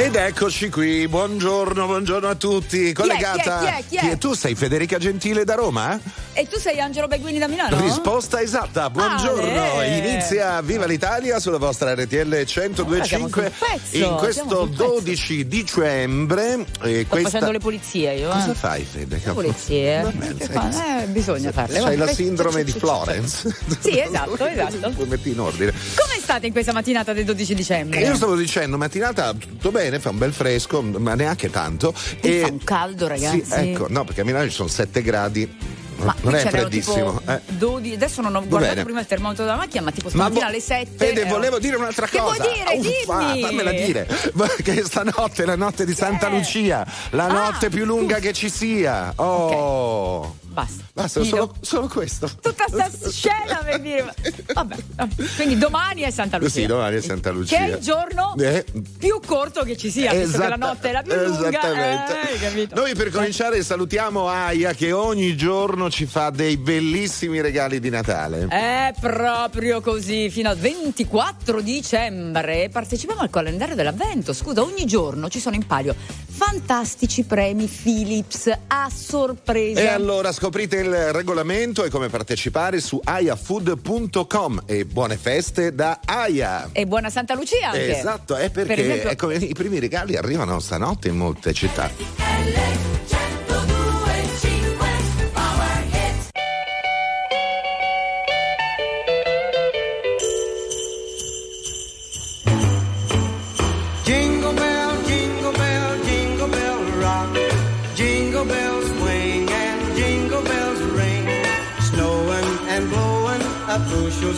Ed eccoci qui, buongiorno, buongiorno a tutti. Collegata. Chi è, chi è, chi è? Tu sei Federica Gentile da Roma? E tu sei Angelo Beguini da Milano? Risposta esatta, buongiorno. Ale. Inizia Viva l'Italia sulla vostra RTL Ora siamo 1025 sul pezzo, in questo sul pezzo. 12 dicembre. E Sto questa... facendo le pulizie io. Cosa eh. fai, Fede? Le pulizie. Va bene, Che sei- fa? Eh, bisogna farle. Va. la sindrome di Florence. Sì, esatto, esatto. Puoi metti in ordine. Come state in questa mattinata del 12 dicembre? Io stavo dicendo, mattinata tutto bene, fa un bel fresco, ma neanche tanto. Qui fa un caldo, ragazzi. Sì, ecco, no, perché a Milano ci sono 7 gradi. Ma non è freddissimo. eh. 12, adesso non ho guardato bene. prima il termometro della macchina, ma tipo Ma stamattina vo- alle 7. Fede, ero- volevo dire un'altra Che cosa. vuoi dire? Uffa, Dimmi. fammela dire. Che stanotte è la notte di Santa. Lucia, la Ah, notte più lunga che ci sia. Oh. Basta. Basta, solo, solo questo. Tutta sta scena per dire. Vabbè, vabbè. quindi domani è Santa Lucia. Sì, domani è Santa Lucia. Che è il giorno Eh. più corto che ci sia, visto che la Esatta- notte è la più lunga. Esattamente. eh? Noi per cominciare salutiamo Aya che ogni giorno ci fa dei bellissimi regali di Natale. È proprio così, fino al 24 dicembre partecipiamo al calendario dell'avvento. Scusa, ogni giorno ci sono in palio fantastici premi Philips a sorpresa. E allora scoprite il regolamento e come partecipare su ayafood.com e buone feste da Aya. E buona Santa Lucia anche. Esatto, è perché Per esempio- ecco, i primi regali arrivano stanotte in molte città.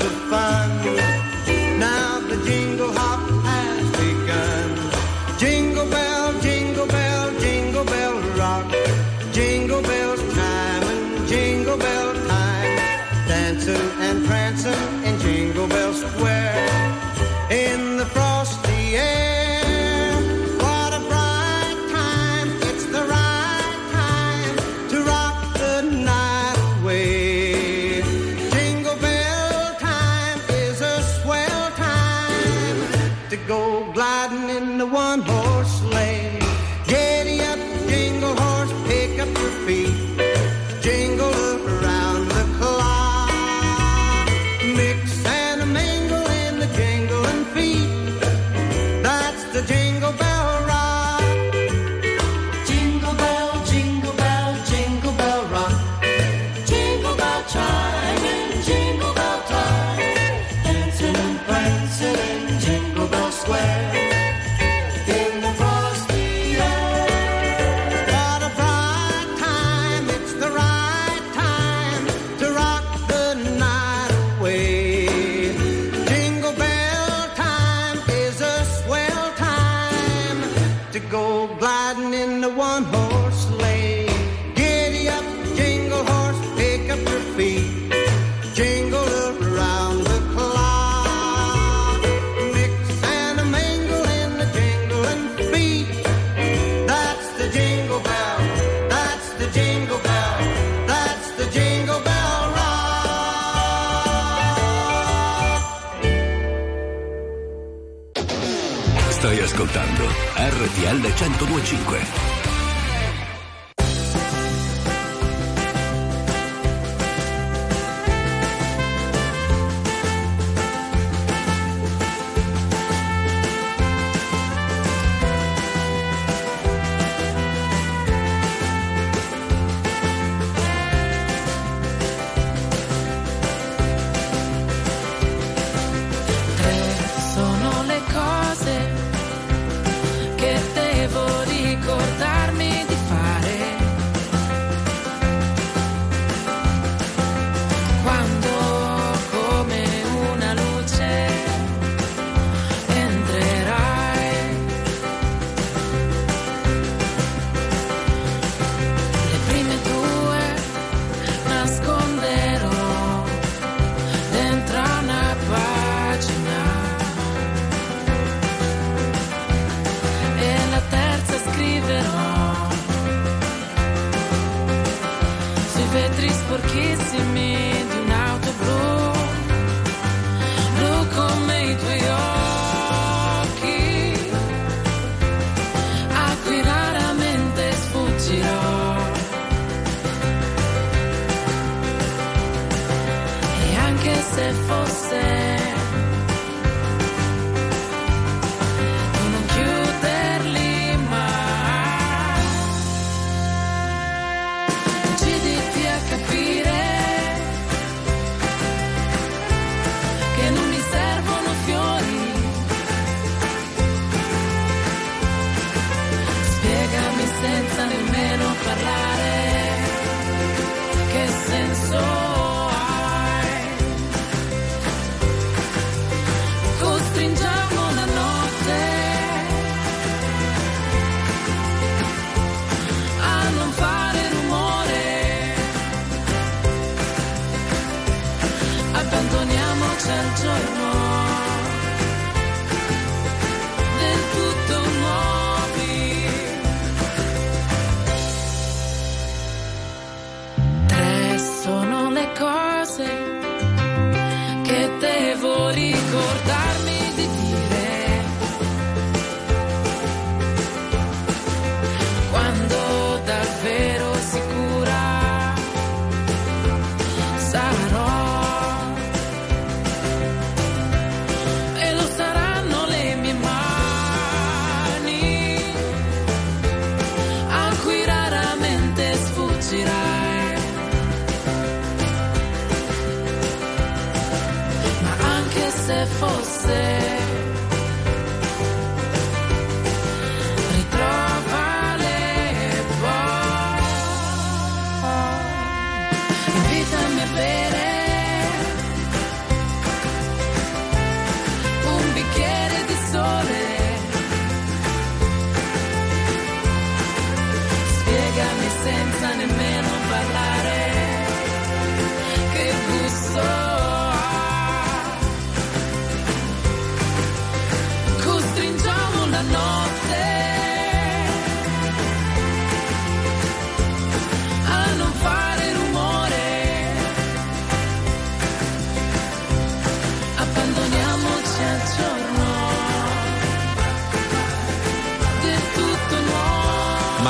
to find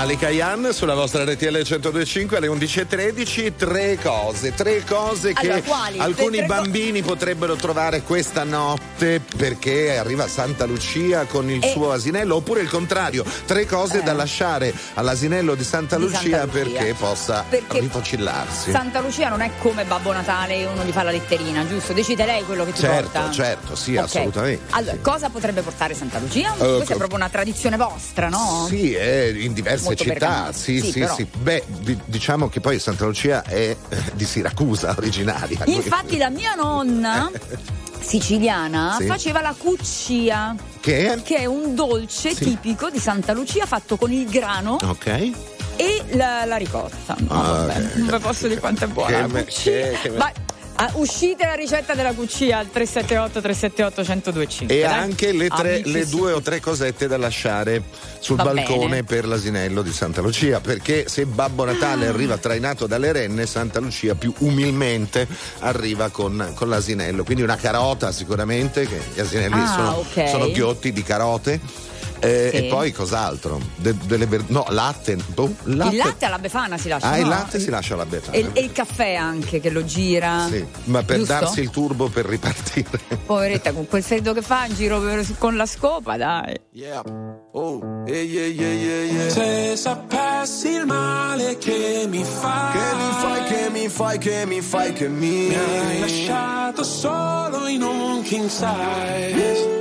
Malika Yan sulla vostra RTL 1025 alle 11.13 tre cose, tre cose che Allora, quali? alcuni tre bambini potrebbero trovare questa notte perché arriva Santa Lucia con il E- suo asinello oppure il contrario, tre cose Eh. da lasciare all'asinello di Santa Di Lucia, Santa Lucia. perché possa Perché rifocillarsi. Santa Lucia non è come Babbo Natale, uno gli fa la letterina, giusto? Decide lei quello che ti Certo, porta. certo, sì, Ok. assolutamente. Allora, cosa potrebbe portare Santa Lucia? Eh, Questa è co- proprio una tradizione vostra, no? Sì, è in diverse Molto città. Sì, Sì, sì, però. sì. Beh, di- diciamo che poi Santa Lucia è eh, di Siracusa originaria. Infatti la mia nonna siciliana Sì. faceva la cuccia, Che è? che è un dolce Sì. tipico di Santa Lucia fatto con il grano Ok. e la, la ricotta. No, Ah, vabbè, non vi posso dire quanto è buona Che che- che me- Ah, uscite la ricetta della cuccia al 378 378 1025 E dai. anche le, tre- Amici, le due o tre cosette da lasciare sul Va balcone bene. per l'asinello di Santa Lucia. Perché se Babbo Natale Ah. arriva trainato dalle renne, Santa Lucia più umilmente arriva con, con l'asinello. Quindi una carota sicuramente, che gli asinelli Ah, sono, ok. sono ghiotti di carote. Eh, Sì. E poi cos'altro? De- delle ver- no, latte. boh, Il latte alla befana si lascia. Ah, il no? latte si lascia alla befana. E, e il caffè anche che lo gira. Sì, ma per Giusto? darsi il turbo per ripartire. Poveretta, con quel freddo che fa in giro per- con la scopa, dai. Yeah. Oh, yeah, yeah, yeah, yeah, yeah. Se sapessi il male che mi fai, Che mi fai, che mi fai, che mi fai, che mi mi hai lasciato solo in un king size.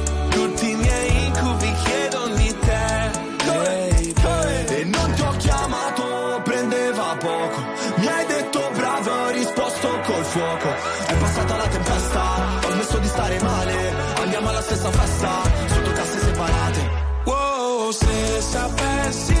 posso di stare male. Andiamo alla stessa festa Sotto casse separate. Wow, se sapessi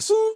Mars.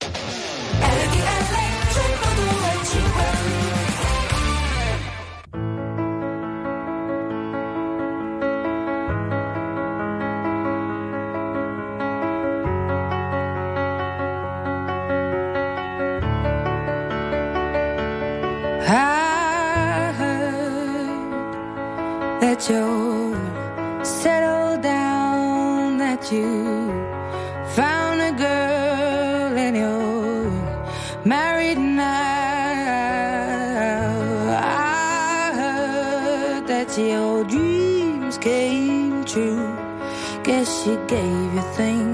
gave you things.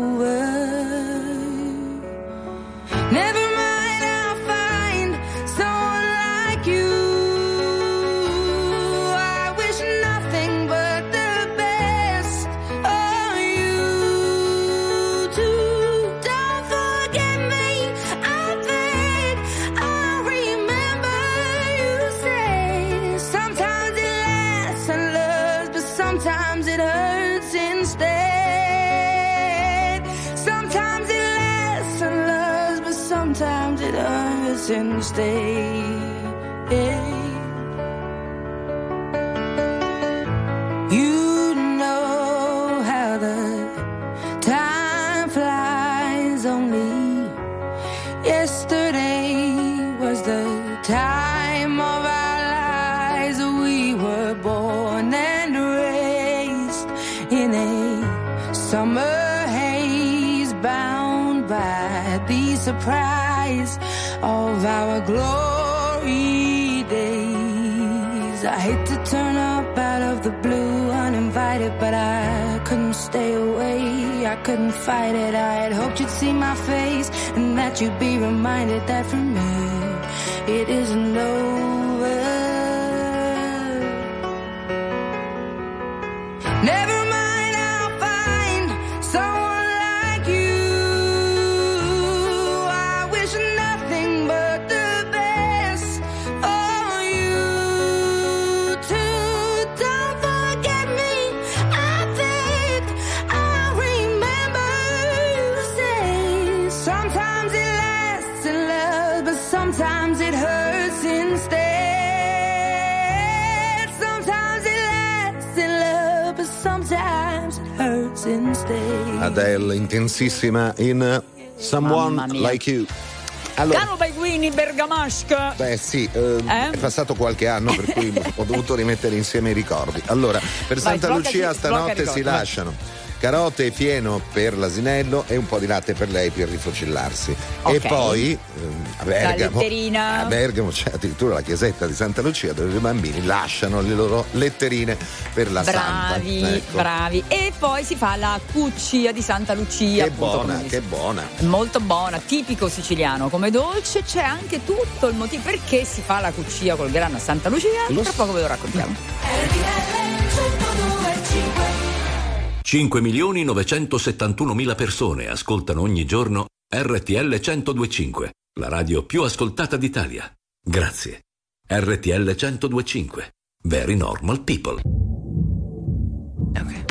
see my face and that you be reminded that for me it isn't over. intensissima in Someone Like You. Allora, Caro Beguini Bergamasca. Beh sì, ehm, eh? è passato qualche anno per cui ho dovuto rimettere insieme i ricordi. Allora, per Santa sblocca, Lucia stanotte ricordi, si lasciano. Carote e fieno per l'asinello e un po' di latte per lei per rifocillarsi. Okay. E poi ehm, a Bergamo. A Bergamo c'è addirittura la chiesetta di Santa Lucia dove i bambini lasciano le loro letterine per la bravi, Santa. Bravi, ecco. bravi. E poi si fa la cuccia di Santa Lucia. Che buona, che buona. Molto buona, tipico siciliano come dolce. C'è anche tutto il motivo perché si fa la cuccia col grano a Santa Lucia. Lo... Tra poco ve lo raccontiamo. RTL 5.971.000 persone ascoltano ogni giorno RTL 102.5, la radio più ascoltata d'Italia. Grazie. RTL 102.5. Very normal people. Okay.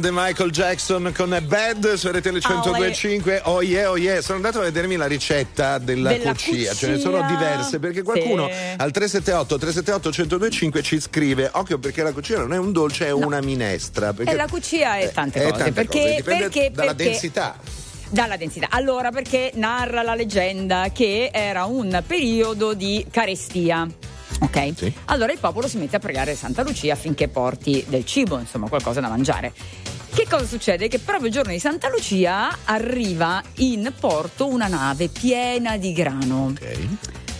Grande Michael Jackson con Bad su RTL 1025. Oh yeah, oh yeah. Sono andato a vedermi la ricetta della, Della cuccia. Ce ne cuccia. sono diverse perché qualcuno Sì. al 378 378 1025 ci scrive: Occhio perché la cucina non è un dolce, è una minestra. Perché E la cuccia è tante è cose, tante perché- cose, dipende perché- dalla perché- densità. Dalla densità. Allora, perché narra la leggenda che era un periodo di carestia. Ok? Sì. Allora il popolo si mette a pregare Santa Lucia affinché porti del cibo, insomma, qualcosa da mangiare. Che cosa succede? Che proprio il giorno di Santa Lucia arriva in porto una nave piena di grano. Ok.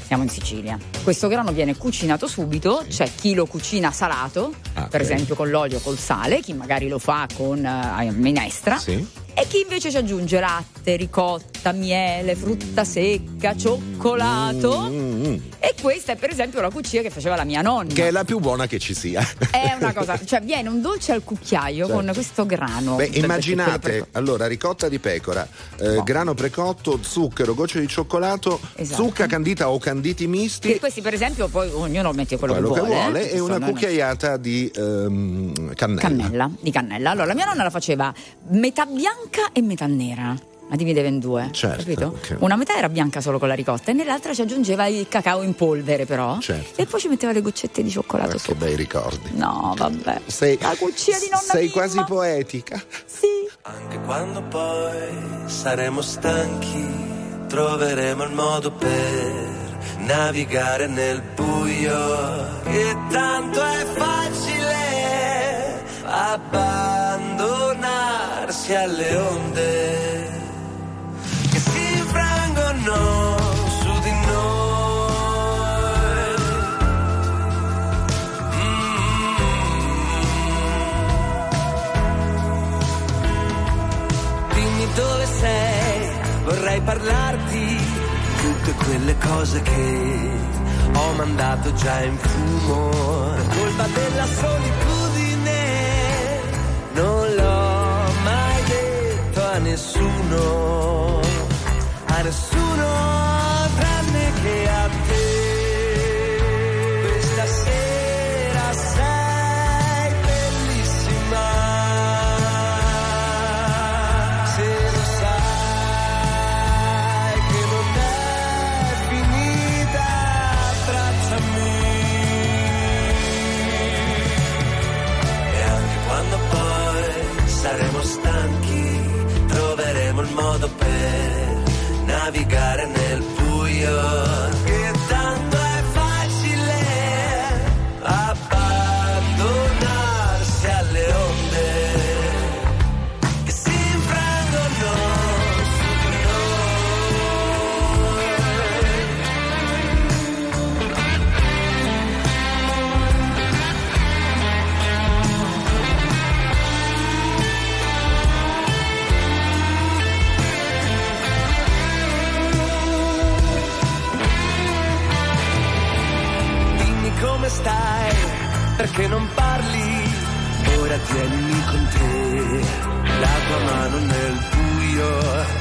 Siamo in Sicilia. Questo grano viene cucinato subito, c'è chi lo cucina salato, Ah, per ok. esempio con l'olio col sale, chi magari lo fa con eh, minestra. Sì. E chi invece ci aggiunge latte, ricotta, miele, frutta secca, cioccolato. Mm, mm. E questa è per esempio la cucina che faceva la mia nonna. Che è la più buona che ci sia. È una cosa, cioè viene un dolce al cucchiaio Certo. con questo grano. Beh, immaginate, allora, ricotta di pecora, eh, No. grano precotto, zucchero, gocce di cioccolato, Esatto. zucca candita o canditi misti. che questi per esempio poi ognuno mette quello, quello che vuole, vuole, eh, e una cucchiaiata di ehm, cannella. Cannella, di cannella. Allora, la mia nonna la faceva metà bianca e metà nera. La divideva in due, Certo, capito? ok. Una metà era bianca solo con la ricotta e nell'altra ci aggiungeva il cacao in polvere, però. Certo. E poi ci metteva le goccette di cioccolato Ah, che sopra. bei ricordi. No, vabbè. Sei, La cucina di nonna sei Mimma. quasi poetica. Sì. Anche quando poi saremo stanchi, troveremo il modo per navigare nel buio. E tanto è facile abbandonarsi alle onde che no, su di noi. Mm. Dimmi dove sei, vorrei parlarti tutte quelle cose che ho mandato già in fumo. La colpa della solitudine non l'ho mai detto a nessuno a nessuno tranne che a te. Questa sera sei bellissima. Se lo sai che non è finita, abbracciami. E anche quando poi saremo stanchi, troveremo il modo per navigare nel buio.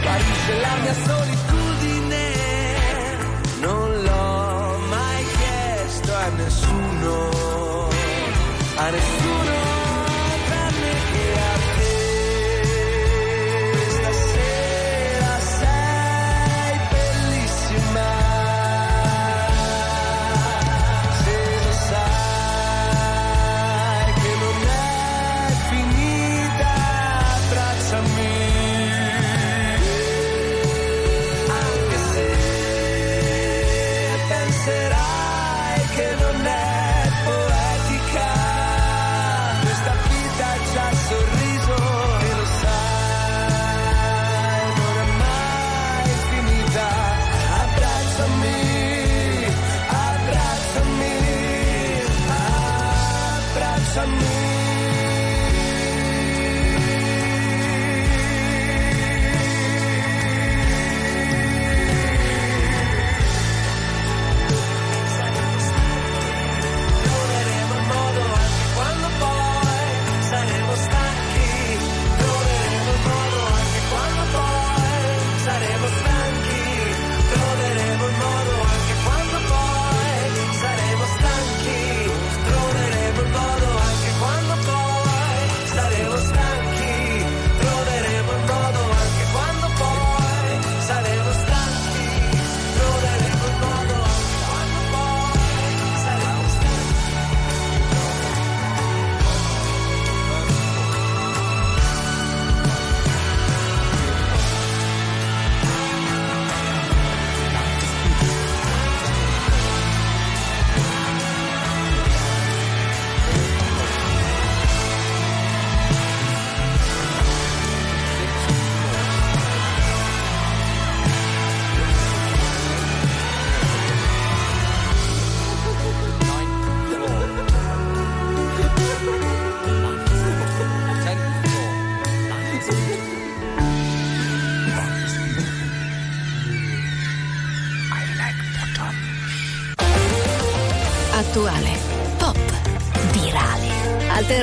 Guarisce la mia solitudine, non l'ho mai chiesto a nessuno, a nessuno.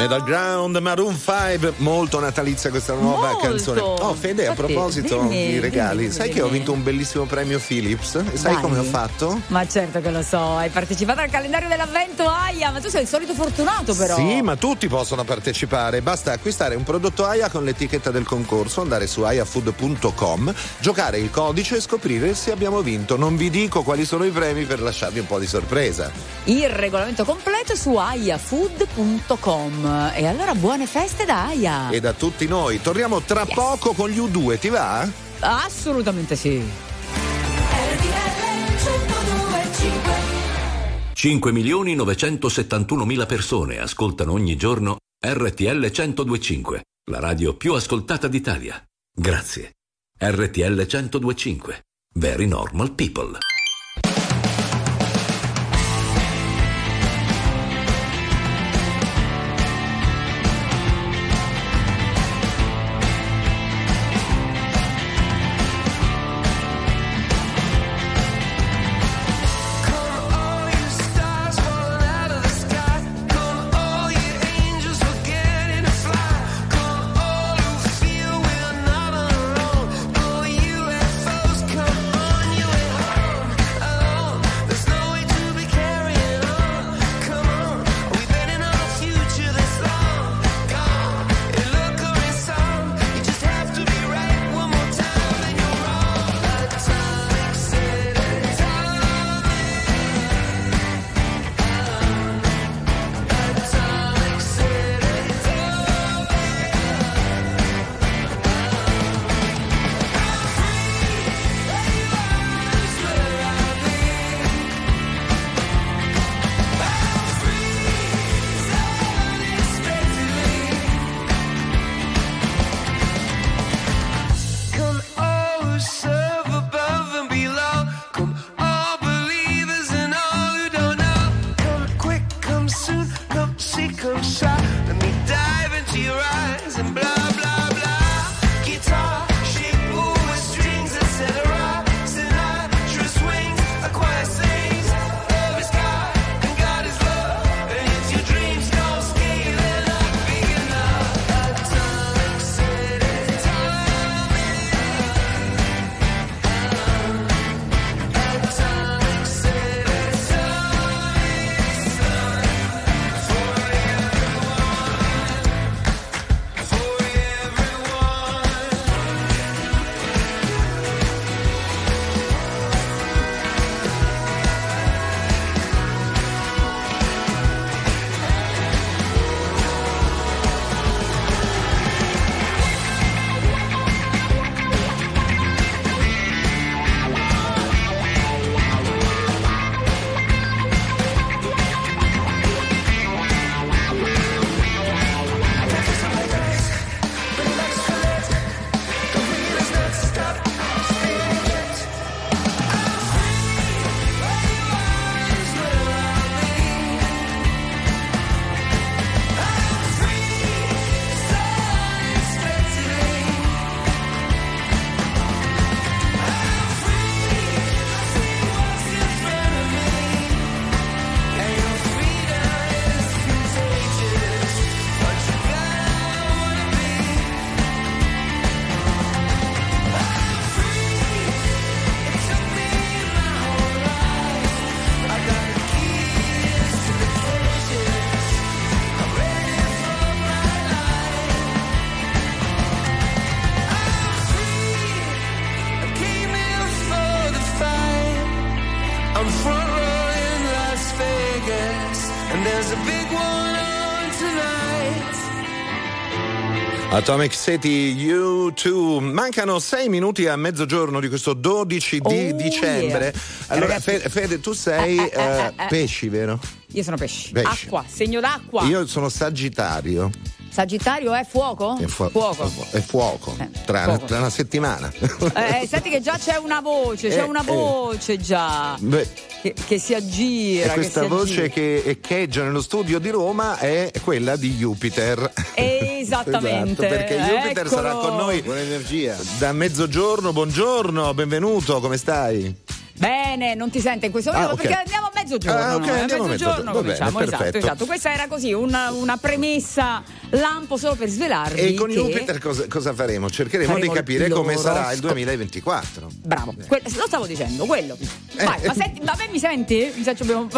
Middle ground. Maroon 5, molto natalizia questa nuova Molto. canzone. Oh Fede, a proposito dimmi, di regali, dimmi, sai dimmi. che ho vinto un bellissimo premio Philips? E sai Dai. come ho fatto? Ma certo che lo so, hai partecipato al calendario dell'avvento Aia, ma tu sei il solito fortunato però. Sì, ma tutti possono partecipare. Basta acquistare un prodotto AIA con l'etichetta del concorso, andare su aiafood.com, giocare il codice e scoprire se abbiamo vinto. Non vi dico quali sono i premi per lasciarvi un po' di sorpresa. Il regolamento completo su aiafood.com. E allora buone feste da Aia. E da tutti noi. Torniamo tra poco con gli U2, ti va? Assolutamente sì. 5 milioni 971 mila persone ascoltano ogni giorno RTL 1025, la radio più ascoltata d'Italia. Grazie. RTL 1025. Very normal people. Atomic City U2 mancano sei minuti a mezzogiorno di questo 12 di Oh, dicembre yeah. allora Ragazzi- Fe- Fede tu sei Eh, eh, eh, eh, eh. pesci vero? Io sono pesci. Pesci. Acqua, segno d'acqua. io sono sagittario Sagittario è fuoco? è, fu- fuoco. è fuoco Eh, tra, fuoco. tra una settimana Eh, senti che già c'è una voce, c'è Eh, una eh. voce già Beh, che, che si aggira. e che questa si voce aggira. che echeggia nello studio di Roma è quella di Jupiter Esattamente. Esatto, perché Jupiter Eccolo. sarà con noi Buona energia. da mezzogiorno buongiorno benvenuto come stai? Bene, non ti sente in questo momento Ah, ok. perché andiamo a mezzogiorno. Ah, ok, no? a andiamo a mezzogiorno mezzogiorno. Va bene, cominciamo. esatto, esatto. Questa era così, una, una premessa lampo solo per svelarvi. E con. Jupiter cosa, cosa faremo? Cercheremo Faremo di capire come sarà il 2024. Bravo, que- lo stavo dicendo, quello. Eh. Vai, ma, senti, ma a me mi senti? Mi sento abbiamo...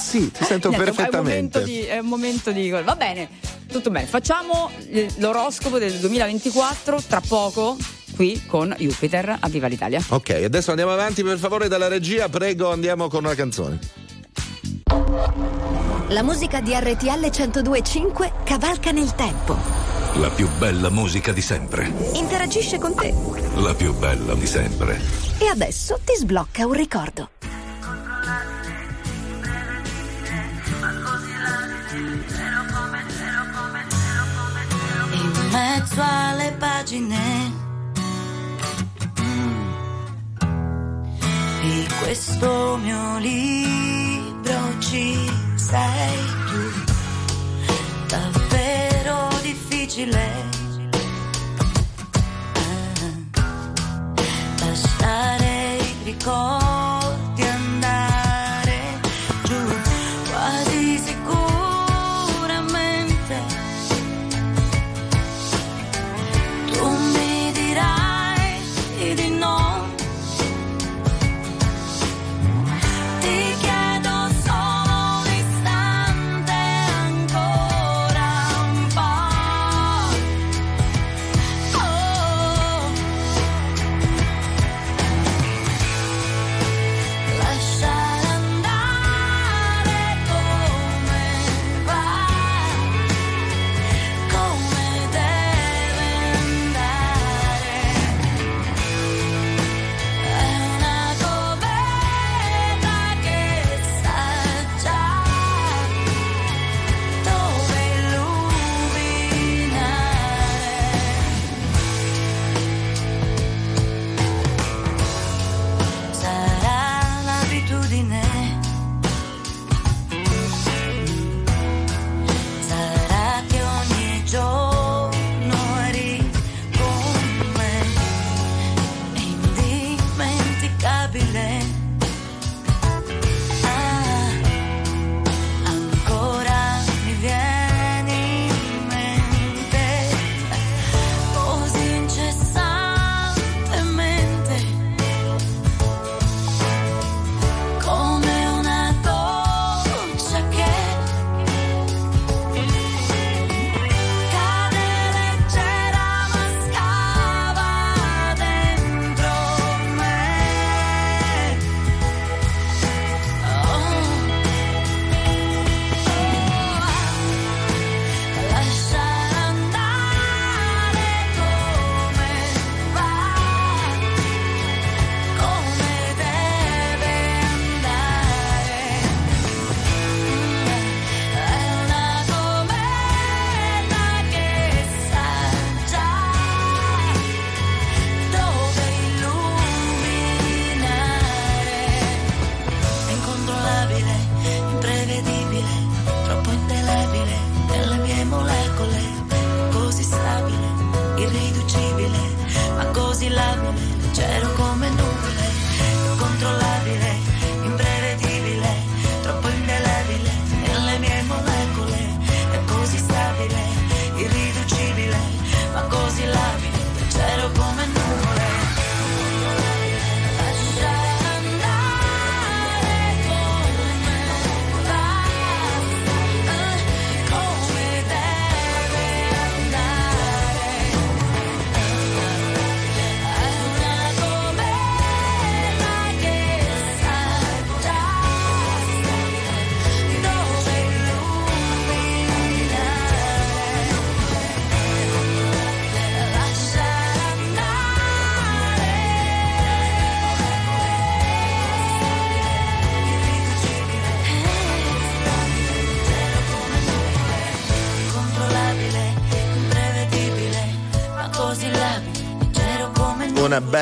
Sì, ti sento Niente, perfettamente. È un momento di. È un momento di... Va bene, tutto bene. Facciamo eh, l'oroscopo del 2024 tra poco qui con Jupiter a Viva l'Italia. Ok, adesso andiamo avanti per favore dalla regia, prego andiamo con una canzone. La musica di RTL 1025 cavalca nel tempo. La più bella musica di sempre. Interagisce con te. La più bella di sempre. E adesso ti sblocca un ricordo. in mezzo alle pagine di questo mio libro ci sei tu. Davvero difficile ah, lasciare i ricordi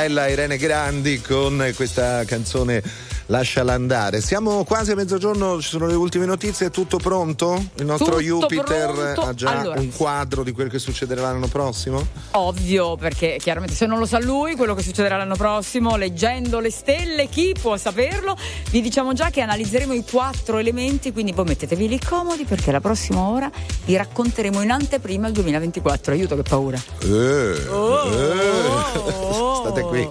bella Irene Grandi con questa canzone Lasciala andare. Siamo quasi a mezzogiorno, ci sono le ultime notizie, è tutto pronto? Il nostro Tutto Jupiter pronto. ha già Allora. un quadro di quel che succederà l'anno prossimo? Ovvio, perché chiaramente se non lo sa lui, quello che succederà l'anno prossimo, leggendo le stelle, chi può saperlo? Vi diciamo già che analizzeremo i quattro elementi, quindi voi mettetevi lì comodi perché la prossima ora vi racconteremo in anteprima il 2024. Aiuto che paura. Eh, Oh, eh. State qui.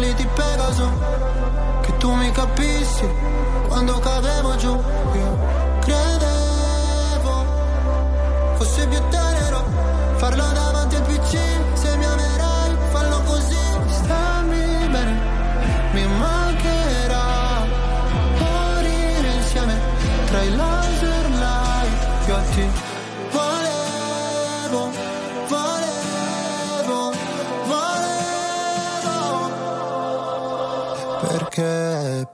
Ali di Pegaso, che tu mi capissi quando cadevo giù. Io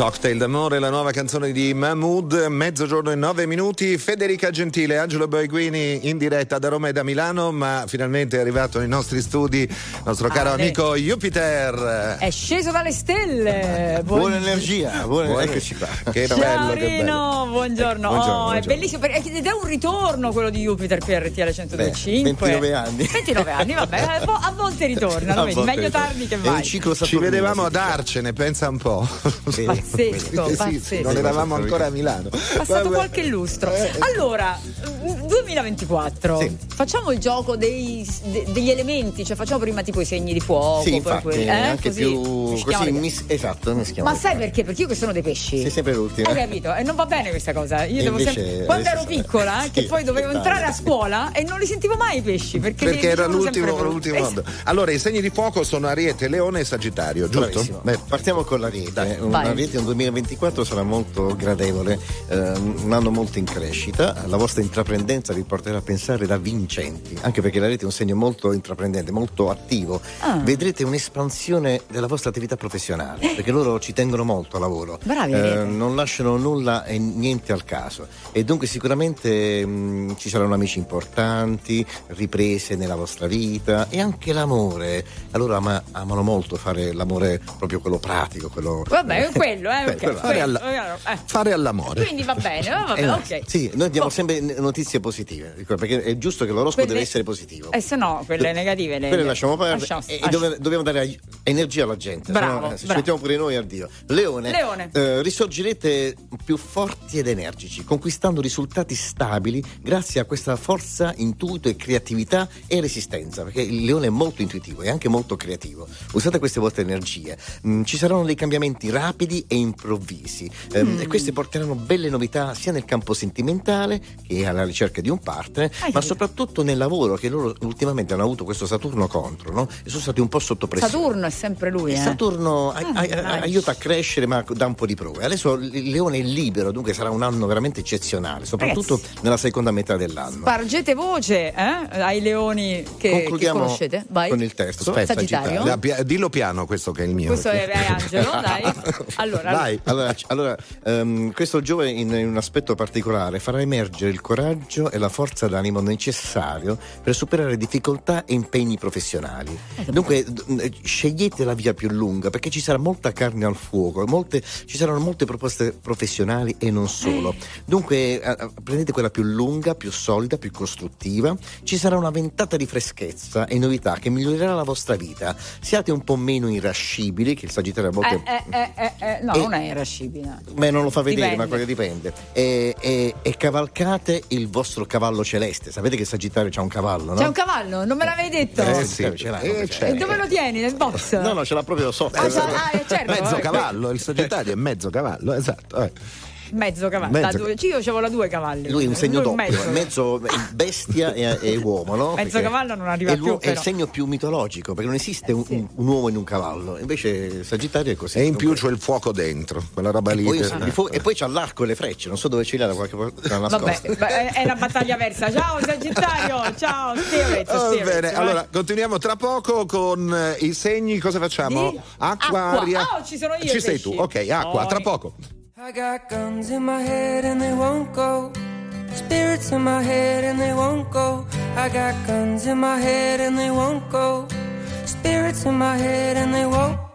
cocktail d'amore, la nuova canzone di Mahmood, mezzogiorno e nove minuti. Federica Gentile, Angelo Boiguini in diretta da Roma e da Milano, ma finalmente è arrivato nei nostri studi il nostro caro Ale. amico Jupiter. È sceso dalle stelle. Buon- Buona energia, buona, Buona- eccoci qua. Che Ciao bello, che bello. Rino, buongiorno. Eh, buongiorno, Oh, è buongiorno. bellissimo perché- ed è un ritorno quello di Jupiter per RTL 125. 29 anni. 29 anni, vabbè, a vo- a volte ritornano, A vedi, volte meglio ritorno. tardi che È mai. Ci vedevamo ad Arcene, pensa un po'. Sì. Pazzesco, Sì, pazzesco. non eravamo ancora a Milano. passato Vabbè. qualche lustro. Allora, mm, 2024. Sì. Facciamo il gioco dei- de- degli elementi, cioè facciamo prima tipo i segni di fuoco, Sì, poi infatti, quelli, eh, anche così, più così, mis- esatto, mischiamo. Ma sai perché? Perché io che sono dei pesci. Sei sempre l'ultima. Hai capito? E non va bene questa cosa. Io E devo sempre. Quando ero piccola, sì, che poi dovevo entrare a scuola e non li sentivo mai i pesci. Perché, Perché era l'ultimo, l'ultimo Esatto. Allora, i segni di fuoco sono Ariete, Leone e Sagittario, giusto? Beh, Partiamo con l'Ariete. Un Vai. È un 2024 sarà molto gradevole, eh, un anno molto in crescita. La vostra intraprendenza vi porterà a pensare da vincenti, anche perché la rete è un segno molto intraprendente, molto attivo. Ah. Vedrete un'espansione della vostra attività professionale, perché loro ci tengono molto al lavoro. Bravi, Eh, non lasciano nulla e niente al caso. E dunque sicuramente mh, ci saranno amici importanti, riprese nella vostra vita e anche l'amore. Allora ama- amano molto fare l'amore proprio quello pratico, quello Vabbè, quello, eh, quello- quello, fare alla- eh. Fare all'amore. Quindi va bene, eh, vabbè, Eh, ok. Sì, noi diamo Oh. sempre notizie positive, perché è giusto che l'oroscopo Quelle- deve essere positivo. E se no, quelle negative le Quelle lasciamo perdere lasciamo- e, lasciamo- dove- dobbiamo dare energia alla gente. Bravo, se no, eh, ci mettiamo pure noi, addio. Leone, Leone. eh, risorgerete più forti ed energici, conquistando risultati stabili grazie a questa forza, intuito e creatività e resistenza, perché il leone è molto intuitivo e anche molto creativo. Usate queste vostre energie. Mm, ci saranno dei cambiamenti rapidi e improvvisi ehm, Mm. e queste porteranno belle novità sia nel campo sentimentale che alla ricerca di un partner, Hai ma capito. soprattutto nel lavoro che loro ultimamente hanno avuto questo Saturno contro, no? E sono stati un po' sotto pressione. Saturno è sempre lui, eh. Saturno Ah, ai- dai. aiuta a crescere ma dà un po' di prove. Adesso il leone è libero, dunque sarà un anno veramente eccezionale, soprattutto nella seconda metà dell'anno. Spargete voce eh, ai leoni che, che Concludiamo conoscete. Vai. con il testo. Aspetta, Sagittario. La pia- dillo piano questo che è il mio. Questo è, è Angelo, dai. Allora. Allora, c- allora, ehm, questo Giove in, in un aspetto particolare farà emergere il coraggio e la forza d'animo necessario per superare difficoltà e impegni professionali. Dunque eh, scegliete la via più lunga perché ci sarà molta carne al fuoco, e molte- ci saranno molte proposte professionali e non solo. Dunque eh, eh, prendete quella più lunga, più solida, più costruttiva. Ci sarà una ventata di freschezza e novità che migliorerà la vostra vita. Siate un po' meno irascibili, che il Sagittario a volte eh, eh, eh, eh, no, E- non è irascibile. Beh, non lo fa vedere, Dipende. ma quello dipende. E, e- e cavalcate il vostro cavallo celeste. Sapete che Sagittario c'ha un cavallo, no? C'è un cavallo, non me l'avevi detto? Eh, sì. sì, ce l'ha, Eh, ce l'ha. E dove lo tieni? Nel box? No, no, ce l'ha proprio sotto. Ah, ah, eh, certo, Mezzo eh. cavallo, il Sagittario è mezzo cavallo, esatto. eh. Mezzo cavallo. Mezzo- due- Io avevo la due cavalli. Lui è un segno doppio, mezzo. mezzo, bestia e, e uomo, no? Mezzo Perché cavallo non arriva è più, È il segno più mitologico, perché non esiste un, sì. un- un uomo in un cavallo. Invece Sagittario è così. E in più c'è il fuoco dentro, quella roba lì. poi, il fu- e poi c'ha l'arco e le frecce, non so dove ce l'ha da qualche parte Vabbè, è una battaglia versa. Ciao Sagittario, ciao Spirit. Va Spirit, bene, allora continuiamo tra poco con eh, i segni. Cosa facciamo? Di? Acqua, Acqua. aria. Oh, ci sono io, Ci sei pesci. tu, ok, acqua, Oh, tra eh. poco. I got guns in my head and they won't go. Spirits in my head and they won't go. I got guns in my head and they won't go. Spirits in my head and they won't.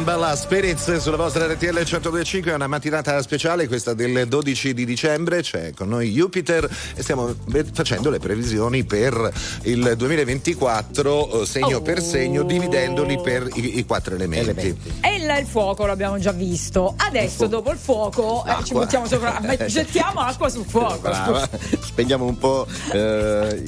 Strambella Spirits sulla vostra RTL 1025 è una mattinata speciale, questa del 12 di dicembre. C'è con noi Jupiter e stiamo facendo le previsioni per il 2024 eh, segno Oh. per segno, dividendoli per i, i quattro elementi. E il, il fuoco l'abbiamo già visto. Adesso, dopo il fuoco, eh, ci buttiamo sopra. Gettiamo acqua sul fuoco. Brava. Spendiamo un po' eh,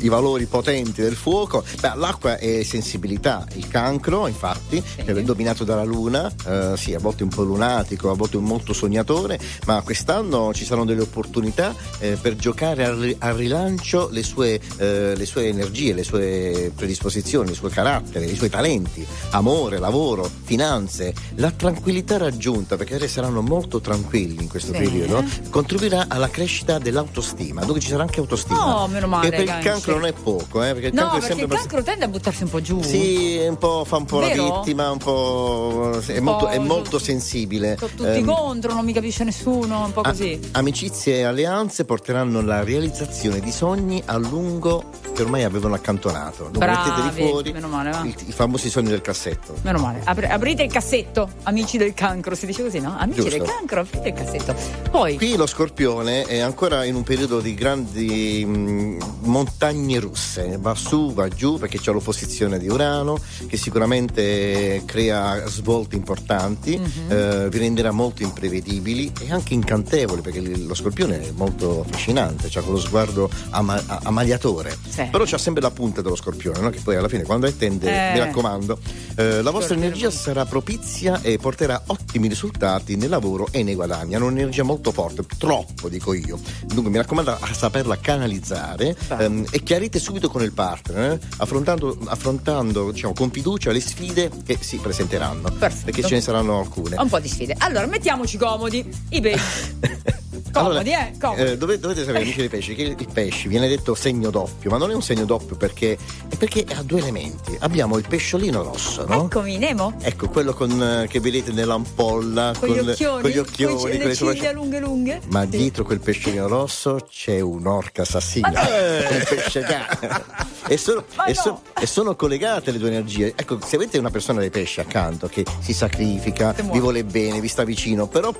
i, valori potenti del fuoco. Beh, l'acqua è sensibilità, il cancro, infatti, è dominato dalla luna, eh, sì, a volte un po' lunatico, a volte molto sognatore, ma quest'anno ci saranno delle opportunità eh, per giocare al, al rilancio le sue, eh, le sue energie, le sue predisposizioni, il suo carattere, i suoi talenti, amore, lavoro, finanze, la tranquillità raggiunta, perché saranno molto tranquilli in questo Sì. periodo, contribuirà alla crescita dell'autostima, dove ci sarà anche autostima. Oh, meno male, Che per il. Cancro non è poco, eh, perché il No, cancro è perché sempre il cancro tende a buttarsi un po' giù. sì, un po', fa un po' Vero? la vittima, un po'. È, molto, è molto sensibile. Sono tutti Ehm, contro, non mi capisce nessuno, un po' a- così. amicizie e alleanze porteranno alla realizzazione di sogni a lungo che ormai avevano accantonato. Metteteli Bravi, fuori meno male, va. i, i famosi sogni del cassetto. Meno male. Apri- aprite il cassetto, amici del cancro, si dice così, no? Amici Giusto. del cancro, aprite il cassetto. Poi, Qui lo scorpione è ancora in un periodo di grandi mh, montagne russe, va su, va giù perché c'è l'opposizione di Urano che sicuramente crea svolte importanti, Mhm. eh, vi renderà molto imprevedibili e anche incantevoli perché lo scorpione è molto affascinante, ha quello sguardo ama- a- amagliatore, Sì. però c'ha sempre la punta dello scorpione, no? che poi alla fine quando attende, Eh. mi raccomando, eh, la vostra energia sarà propizia e porterà ottimi risultati nel lavoro e nei guadagni. Hanno un'energia molto forte, troppo dico io. Dunque mi raccomando a saperla canalizzare ehm, e chiarite subito con il partner, eh, affrontando, affrontando diciamo, con fiducia le sfide che si presenteranno. Perché ce ne saranno alcune. un po' di sfide. Allora, mettiamoci comodi. I Comodi, eh? Comodi. Eh, dove- dovete sapere, amici dei pesci, che il pesce viene detto segno doppio, ma non è un segno doppio perché, è perché ha due elementi. Abbiamo il pesciolino rosso, no? Eccomi, Nemo. Ecco, quello con, eh, che vedete nell'ampolla Con gli occhioni, con gli occhioni, con con le ciglia lunghe lunghe. Ma Sì. dietro quel pesciolino rosso c'è un'orca assassina, un pesce cane. E sono, e so- e sono collegate le due energie. Ecco, se avete una persona dei pesci accanto che si sacrifica, vi vuole bene, vi sta vicino, però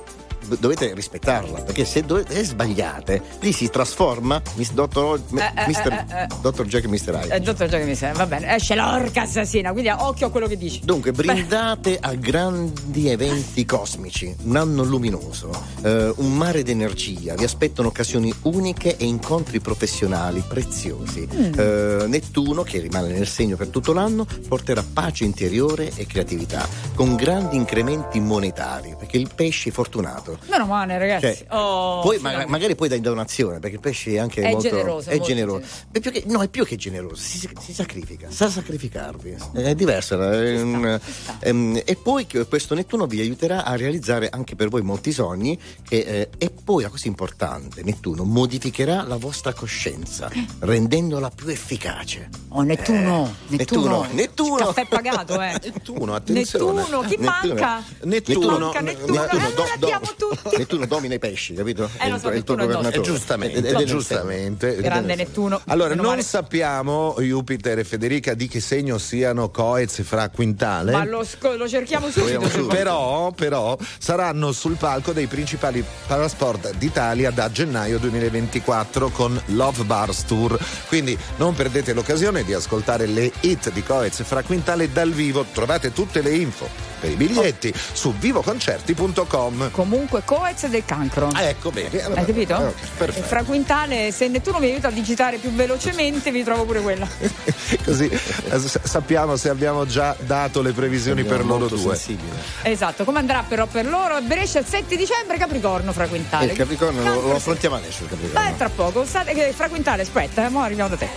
dovete rispettarla perché se dovete, se sbagliate lì si trasforma Miss Dottor, Eh, eh, Mister- eh, eh. Dottor Jack e Mr. Hyde Eh, dottor Giacomo mi serve, va bene. Esce l'orca assassina, quindi occhio a quello che dici. Dunque, brindate a grandi eventi cosmici, un anno luminoso, eh, un mare d'energia, vi aspettano occasioni uniche e incontri professionali preziosi. Mm. Eh, Nettuno, che rimane nel segno per tutto l'anno, porterà pace interiore e creatività, con grandi incrementi monetari, perché il pesce è fortunato. Meno male, ragazzi. Cioè, Oh, poi ma- magari poi dai donazione, perché il pesce è anche È molto generoso, è generoso. È che- no, è più che generoso, si, si sacrifica, sa sacrificarvi. È diverso. è un- ehm, e poi questo Nettuno vi aiuterà a realizzare anche per voi molti sogni. che, eh, e poi la cosa importante, Nettuno modificherà la vostra coscienza, rendendola più efficace. Oh, Nettuno, Eh, Nettuno. Nettuno, Nettuno. Caffè pagato, eh. Nettuno, attenzione. Nettuno, chi manca? Nettuno, Manca Nettuno, Nettuno, eh, do- do- tutti. Nettuno domina i pesci, capito? Eh, lo so, è il tuo governatore. Eh, giustamente, Ed- ed è nel giustamente. Grande Nettuno. Allora, non male. sappiamo, Jupiter e Federica, di che segno siano Coez e Fra Quintale. Ma lo, sco- lo cerchiamo subito. Però, però saranno sul palco dei principali parasport d'Italia da gennaio 2024 con Love Bars Tour. Quindi non perdete l'occasione di ascoltare le hit di Coez e Fra Quintale dal vivo. Trovate tutte le info per i biglietti su vivoconcerti.com. Comunque 5 Coez del cancro. Ah, ecco bene. allora- Hai capito? allora, perfetto. fra quintale, se tu mi aiuta a digitare più velocemente, vi trovo pure quella. Così eh, sappiamo se abbiamo già dato le previsioni per loro due. sensibile. Esatto, come andrà però per loro? Brescia il 7 dicembre, Capricorno fra quintale. il Capricorno lo, Cancro, lo affrontiamo adesso il Capricorno. Eh, tra poco, State- fra quintale, aspetta, eh, mo arriviamo da te.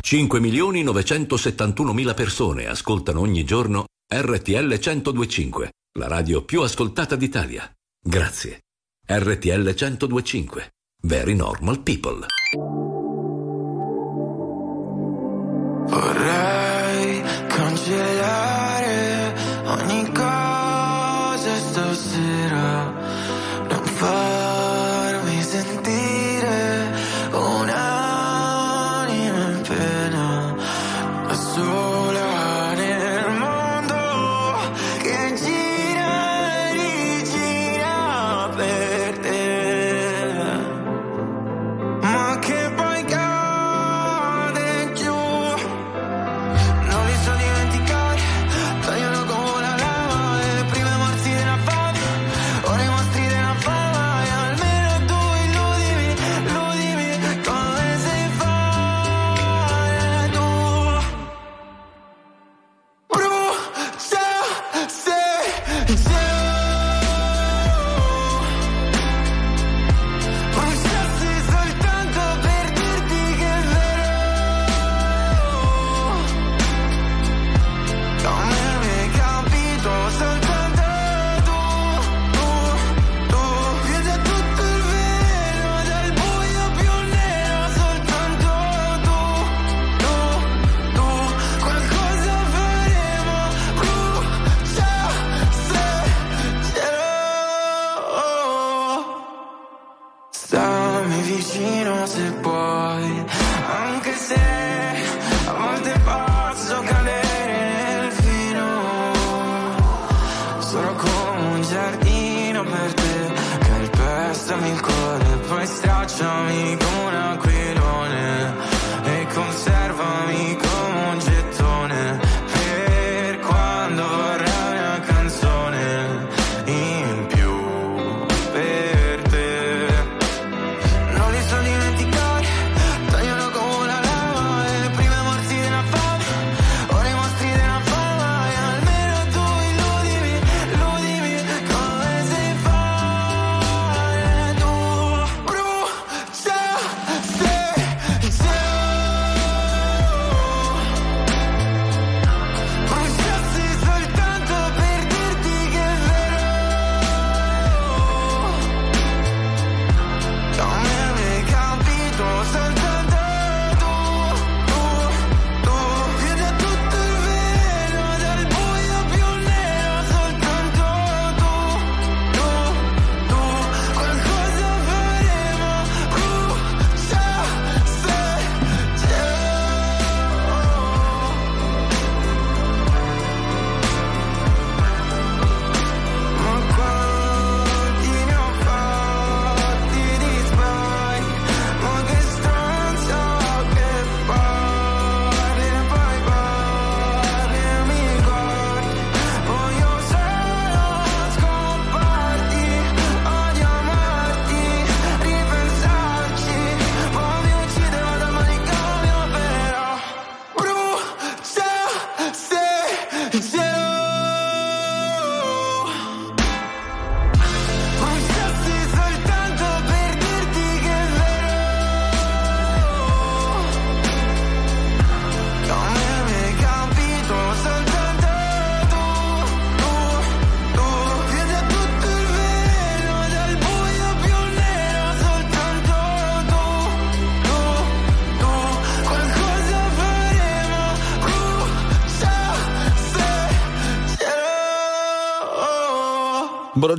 5 milioni 971 mila persone ascoltano ogni giorno RTL 1025, la radio più ascoltata d'Italia. Grazie. RTL 1025. Very normal people. Vorrei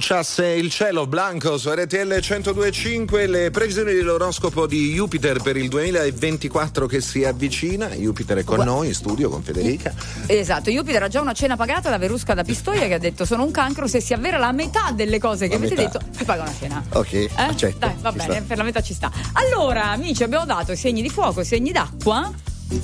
Bruciasse il cielo Blanco su RTL 1025 le previsioni dell'oroscopo di Jupiter per il 2024 che si avvicina. Jupiter è con Gua- noi in studio con Federica. Esatto, Jupiter ha già una cena pagata da Verusca da Pistoia che ha detto sono un cancro, se si avvera la metà delle cose che La avete metà. detto, vi paga una cena. Ok, Eh? accetto. Dai, va ci bene, sta. per la metà ci sta. Allora, amici, abbiamo dato segni di fuoco, segni d'acqua.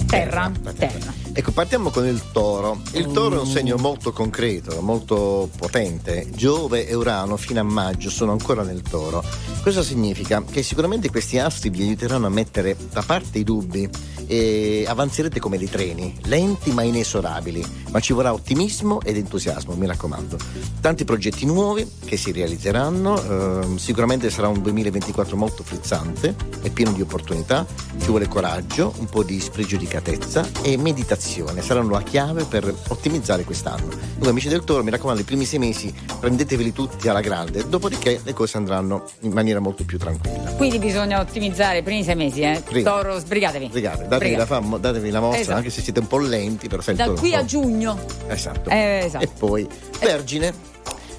Terra. Terra. Ecco, partiamo con il toro. Il toro è un segno molto concreto, molto potente. Giove e Urano fino a maggio sono ancora nel toro. Questo significa che sicuramente questi astri vi aiuteranno a mettere da parte i dubbi e avanzerete come dei treni, lenti ma inesorabili, ma ci vorrà ottimismo ed entusiasmo, mi raccomando. Tanti progetti nuovi che si realizzeranno, ehm, sicuramente sarà un 2024 molto frizzante e pieno di opportunità, ci vuole coraggio, un po' di spregiudicatezza e meditazione, saranno la chiave per ottimizzare quest'anno. Dunque amici del Toro, mi raccomando, i primi sei mesi prendeteveli tutti alla grande, dopodiché le cose andranno in maniera molto più tranquilla. Quindi bisogna ottimizzare i primi sei mesi, eh. Prima. Toro, sbrigatevi. Brigate, datevi la, fam- datevi la mossa, Esatto. anche se siete un po' lenti, perfetto. Da qui a giugno. Esatto. Eh, esatto. E poi Vergine.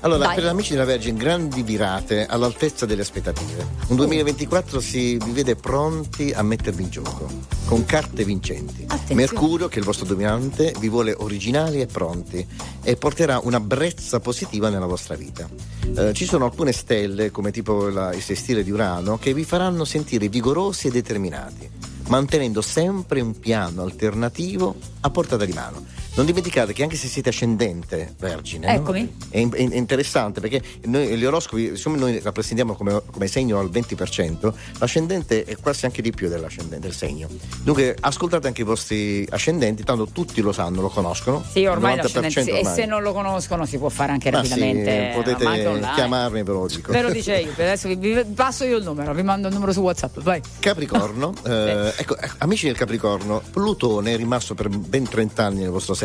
Allora, Dai. per gli amici della Vergine, grandi virate all'altezza delle aspettative. Un 2024 si vi vede pronti a mettervi in gioco, con carte vincenti. Attenzione. Mercurio, che è il vostro dominante, vi vuole originali e pronti e porterà una brezza positiva nella vostra vita. Eh, ci sono alcune stelle, come tipo la- il sestile di Urano, che vi faranno sentire vigorosi e determinati, mantenendo sempre un piano alternativo a portata di mano. Non dimenticate che anche se siete ascendente vergine, no? È, in- è interessante perché noi, gli oroscopi, siccome noi rappresentiamo come, come segno al 20%, l'ascendente è quasi anche di più dell'ascendente, del segno. Dunque ascoltate anche i vostri ascendenti, tanto tutti lo sanno, lo conoscono. Sì, ormai Il 90% l'ascendente, sì, e ormai. se non lo conoscono si può fare anche Ma sì, rapidamente. potete ormai online. chiamarmi, ve lo dico. Ve lo dice io, adesso vi, vi passo io il numero, vi mando il numero su WhatsApp, vai. Capricorno, eh, ecco, eh, amici del Capricorno, Plutone è rimasto per ben 30 anni nel vostro segno,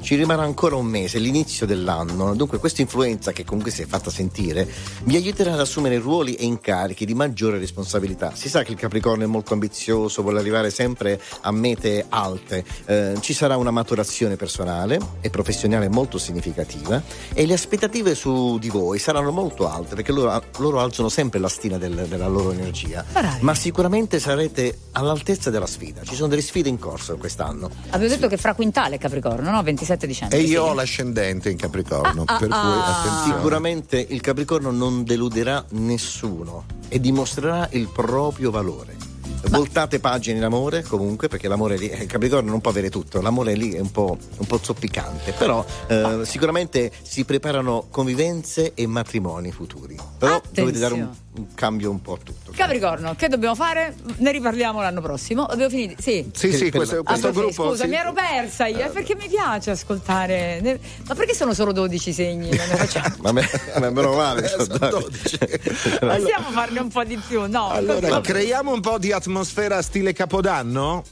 ci rimarrà ancora un mese, l'inizio dell'anno, dunque questa influenza che comunque si è fatta sentire vi aiuterà ad assumere ruoli e incarichi di maggiore responsabilità. Si sa che il Capricorno è molto ambizioso, vuole arrivare sempre a mete alte, Eh, ci sarà una maturazione personale e professionale molto significativa e le aspettative su di voi saranno molto alte perché loro, loro alzano sempre la stina del- della loro energia ma sicuramente sarete all'altezza della sfida. Ci sono delle sfide in corso quest'anno. Avevo detto che fra quintale Capricorno, no? 27 dicembre. E io sì. ho l'ascendente in Capricorno, Ah, ah, per cui ah. attenzione. Sicuramente il Capricorno non deluderà nessuno e dimostrerà il proprio valore. Voltate pagine in amore comunque perché l'amore lì, il Capricorno non può avere tutto, l'amore lì è un po', un po' zoppicante, però eh, sicuramente si preparano convivenze e matrimoni futuri, però dovete dare un, Attenzione. un cambio un po' tutto. Capricorno, che dobbiamo fare? Ne riparliamo l'anno prossimo. Abbiamo finito? Sì. Sì, sì, questo, Ah, questo sì, gruppo. Scusa, sì. mi ero persa io, eh, perché mi piace ascoltare. Ma perché sono solo 12 segni? Non ne facciamo. Ma me, ma meno male, Eh, sono dai. 12. Possiamo farne un po' di più? No. Allora, così. creiamo un po' di atmosfera stile Capodanno?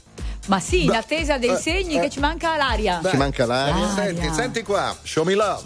Ma sì, in attesa dei eh, segni eh. che ci manca l'aria. Ci manca l'aria. Senti, senti qua, show me love.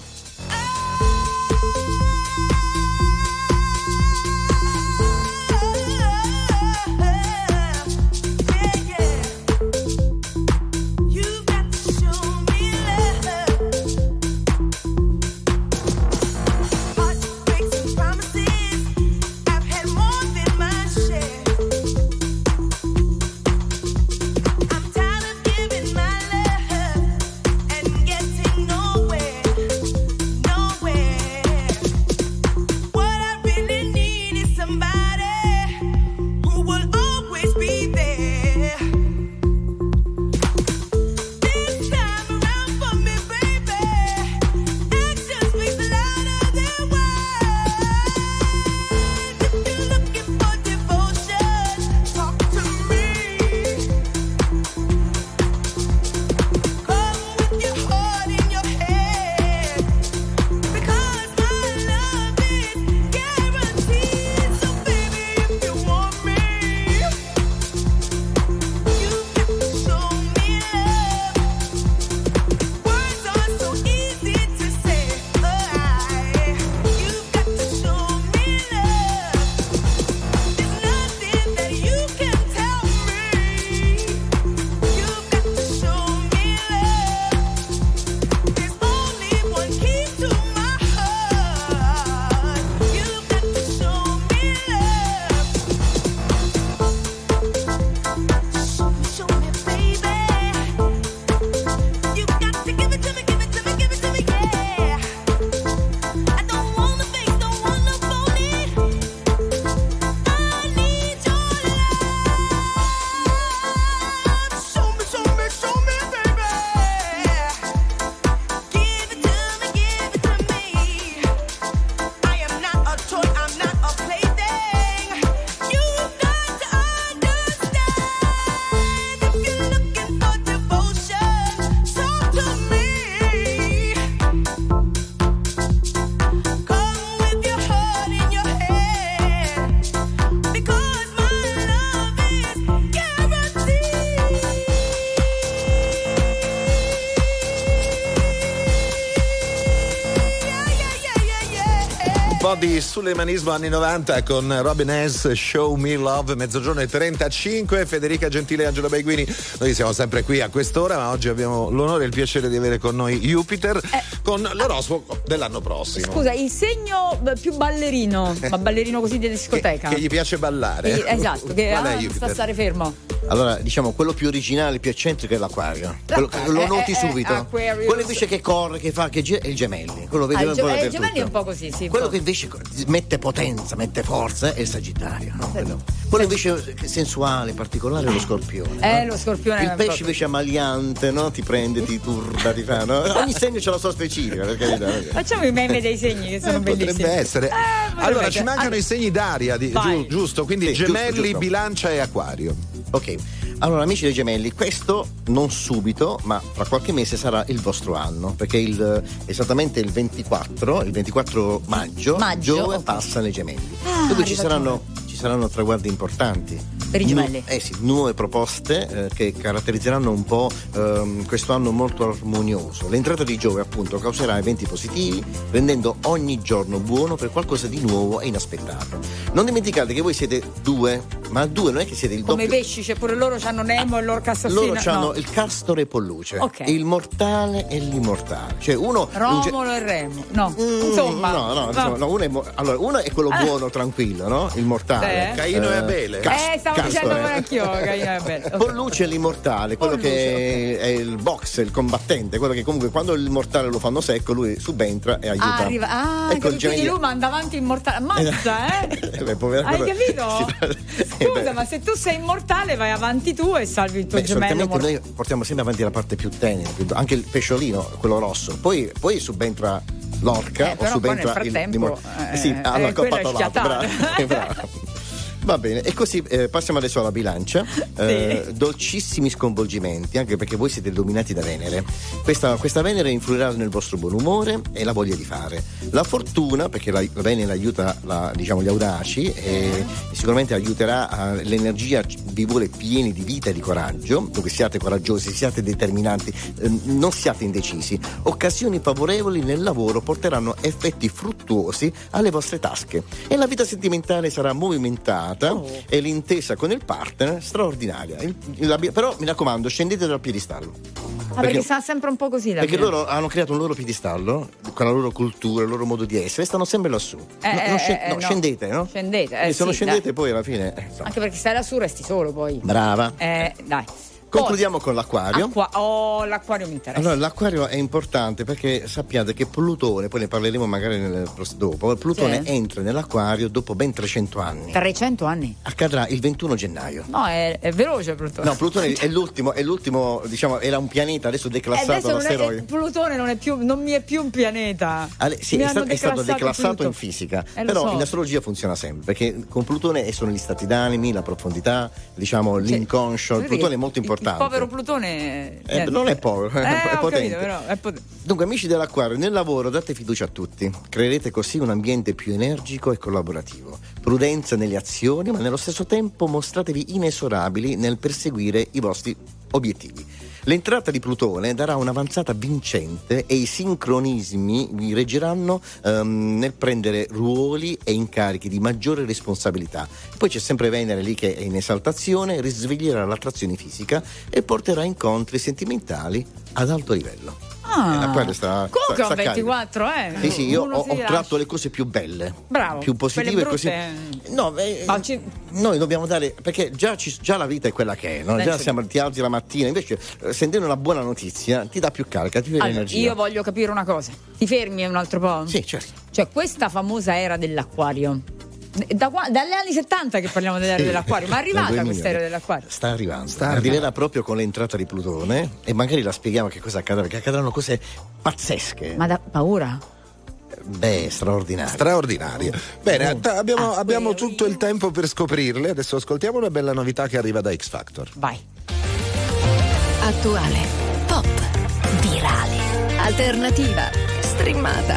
Po' di sulemanismo anni 90 con Robin S. Show Me Love, mezzogiorno e 35. Federica Gentile e Angelo Baiguini. Noi siamo sempre qui a quest'ora, ma oggi abbiamo l'onore e il piacere di avere con noi Jupiter con l'oroscopo dell'anno prossimo. Scusa, il segno eh, più ballerino, ma ballerino così di discoteca. Che gli piace ballare. Sì, esatto, che Qual è ah, sta a stare fermo. Allora, diciamo, quello più originale, più eccentrico è l'acquario. Quello, lo eh, noti eh, subito. Aquarius. Quello invece che corre, che fa, che gira, è il gemelli. Quello Ah, gem- po' eh, il dappertutto. gemelli è un po' così, sì. Quello po'. che invece mette potenza, mette forza è il sagittario. no? Quello, quello invece sensuale, particolare è lo scorpione. Eh, no? lo scorpione Il pesce invece amaliante, no? Ti prende, ti turba, ti fa. No? Ogni segno c'ha la sua specifica, per carità. Facciamo i meme dei segni che sono bellissimi. Potrebbe essere. Eh, potrebbe allora, essere. ci mancano Allora, i segni d'aria, di- giusto? Quindi Sì, giusto, gemelli, giusto. bilancia e acquario. Ok, allora amici dei gemelli, questo non subito, ma fra qualche mese sarà il vostro anno, perché il- esattamente il 24, il 24 maggio, Maggio, Giove ok. passa nei gemelli. Ah, Quindi ci saranno, ci saranno traguardi importanti. Per i gemelli. Nu- eh sì, nuove proposte eh, che caratterizzeranno un po' ehm, questo anno molto armonioso. L'entrata di Giove appunto causerà eventi positivi, rendendo ogni giorno buono per qualcosa di nuovo e inaspettato. Non dimenticate che voi siete due, ma due non è che siete il Come i doppio. pesci, cioè pure loro hanno Nemo e loro Cassassina. Loro hanno no. il castore e polluce, Ok. il mortale e l'immortale. Cioè uno un ge- Romolo e Remo. No, Mm, insomma. no, no, insomma, no, uno è, mo- allora, uno è quello Ah. buono, tranquillo, no? Il mortale. Eh. Caino e Abele. Cas- eh, stavo dicendo Castore. pure anch'io, Caino e Belle. Ok. Polluce è l'immortale, quello Polluce, che è il box, il combattente, quello che comunque quando il mortale lo fanno secco, lui subentra e aiuta. Ah, arriva. Ah, Ecco, il quindi lui manda avanti immortale. Ammazza, eh? Eh, beh, povera Hai capito? Sì, Scusa, ma se tu sei immortale, vai avanti tu e salvi il tuo Beh, gemello mortale. noi portiamo sempre avanti la parte più tenera, anche il pesciolino, quello rosso. Poi, poi subentra l'orca Eh, o subentra il frattempo, dimor- eh, sì, eh, hanno è accoppato l'altro. Bravo, eh, bravo. Va bene, e così eh, passiamo adesso alla bilancia. Eh, dolcissimi sconvolgimenti, anche perché voi siete dominati da Venere. Questa, questa Venere influirà nel vostro buon umore e la voglia di fare. La fortuna, perché la, la Venere aiuta la- diciamo, gli audaci e sicuramente aiuterà a- l'energia, vi vuole pieni di vita e di coraggio, dunque siate coraggiosi, siate determinanti, eh, non siate indecisi. Occasioni favorevoli nel lavoro porteranno effetti fruttuosi alle vostre tasche e la vita sentimentale sarà movimentata e l'intesa con il partner straordinaria. Il- la- però mi raccomando, scendete dal piedistallo. Ah, perché sta sempre un po' così perché mia. loro hanno creato un loro piedistallo con la loro cultura, il loro modo di essere, e stanno sempre lassù. Eh, No, eh, non sce- eh, no, no. Scendete, no? Scendete, eh, se non sì, scendete, dai. poi alla fine. eh. Anche perché stai lassù resti solo poi. Brava. Eh, dai. Concludiamo con l'acquario. Acqua- oh, l'acquario mi interessa. Allora, l'acquario è importante perché sappiate che Plutone, poi ne parleremo magari nel, dopo, Plutone Sì. entra nell'acquario dopo ben 300 anni. 300 anni. Accadrà il 21 gennaio. No, è, è veloce Plutone. No, Plutone è l'ultimo, è l'ultimo, diciamo, era un pianeta adesso Eh, declassato adesso non è, all'asteroide. Plutone non, è più, non mi è più un pianeta. Ale- sì, Mi è, sta- è stato declassato Pluto. in fisica, Eh, però so. in astrologia funziona sempre perché con Plutone sono gli stati d'animi, la profondità, diciamo l'inconscio. Vedi Plutone è molto il- importante. Il povero Plutone. Eh, niente. non è povero, Eh, è ho potente. capito, però è potente. Dunque, amici dell'acquario, nel lavoro date fiducia a tutti. Creerete così un ambiente più energico e collaborativo. Prudenza nelle azioni, ma nello stesso tempo mostratevi inesorabili nel perseguire i vostri obiettivi. L'entrata di Plutone darà un'avanzata vincente e i sincronismi vi reggeranno ehm, nel prendere ruoli e incarichi di maggiore responsabilità. Poi c'è sempre Venere lì che è in esaltazione, risveglierà l'attrazione fisica e porterà incontri sentimentali ad alto livello. Ah. L'acquario sta- Comunque sta- ho sta caldo. 24, eh. Sì, sì, io ho, ho tratto le cose più belle, Bravo. più positive e così. No, eh, ci- noi dobbiamo dare perché già, ci- già la vita è quella che è, no? Già siamo, ti alzi la mattina, invece eh, sentendo una buona notizia ti dà più carica, ti dà Allora, energia. io voglio capire una cosa. Ti fermi un altro po'? Sì, certo. Cioè, questa famosa era dell'acquario. Da dalle anni 70 che parliamo dell'era Sì. dell'acquario, ma è arrivata 2000. questa era dell'acquario. Sta arrivando, Sta arriverà proprio con l'entrata di Plutone e magari la spieghiamo che cosa accadrà, perché accadranno cose pazzesche, Ma da paura? beh, straordinarie. Straordinarie. Bene, Oh. t- abbiamo, Ah, abbiamo tutto il tempo per scoprirle. Adesso ascoltiamo una bella novità che arriva da X Factor. Vai. Attuale, pop, virale, alternativa, streamata,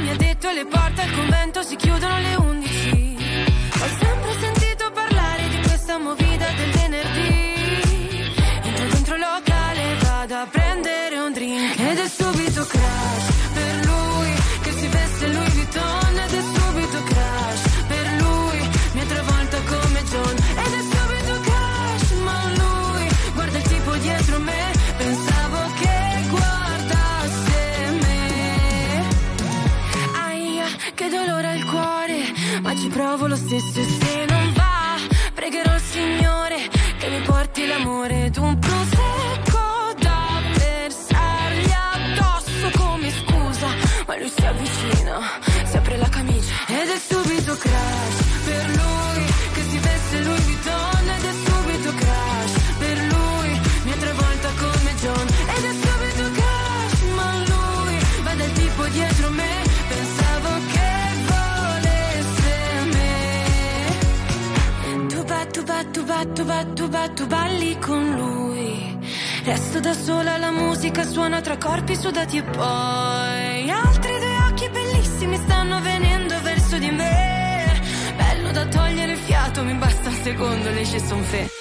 Mi ha detto le porte al convento si chiudono alle 11. Ho sempre sentito parlare di questa movida del venerdì. Entro dentro locale, vado a prendere un drink. Ed è subito crash lo stesso e se non va, pregherò il Signore che mi porti l'amore. Ed un ba tu ba tu ba tu ba tu balli con lui. Resto da sola, la musica suona tra corpi sudati e poi altri due occhi bellissimi stanno venendo verso di me. Bello da togliere il fiato, mi basta un secondo, le ci son fe.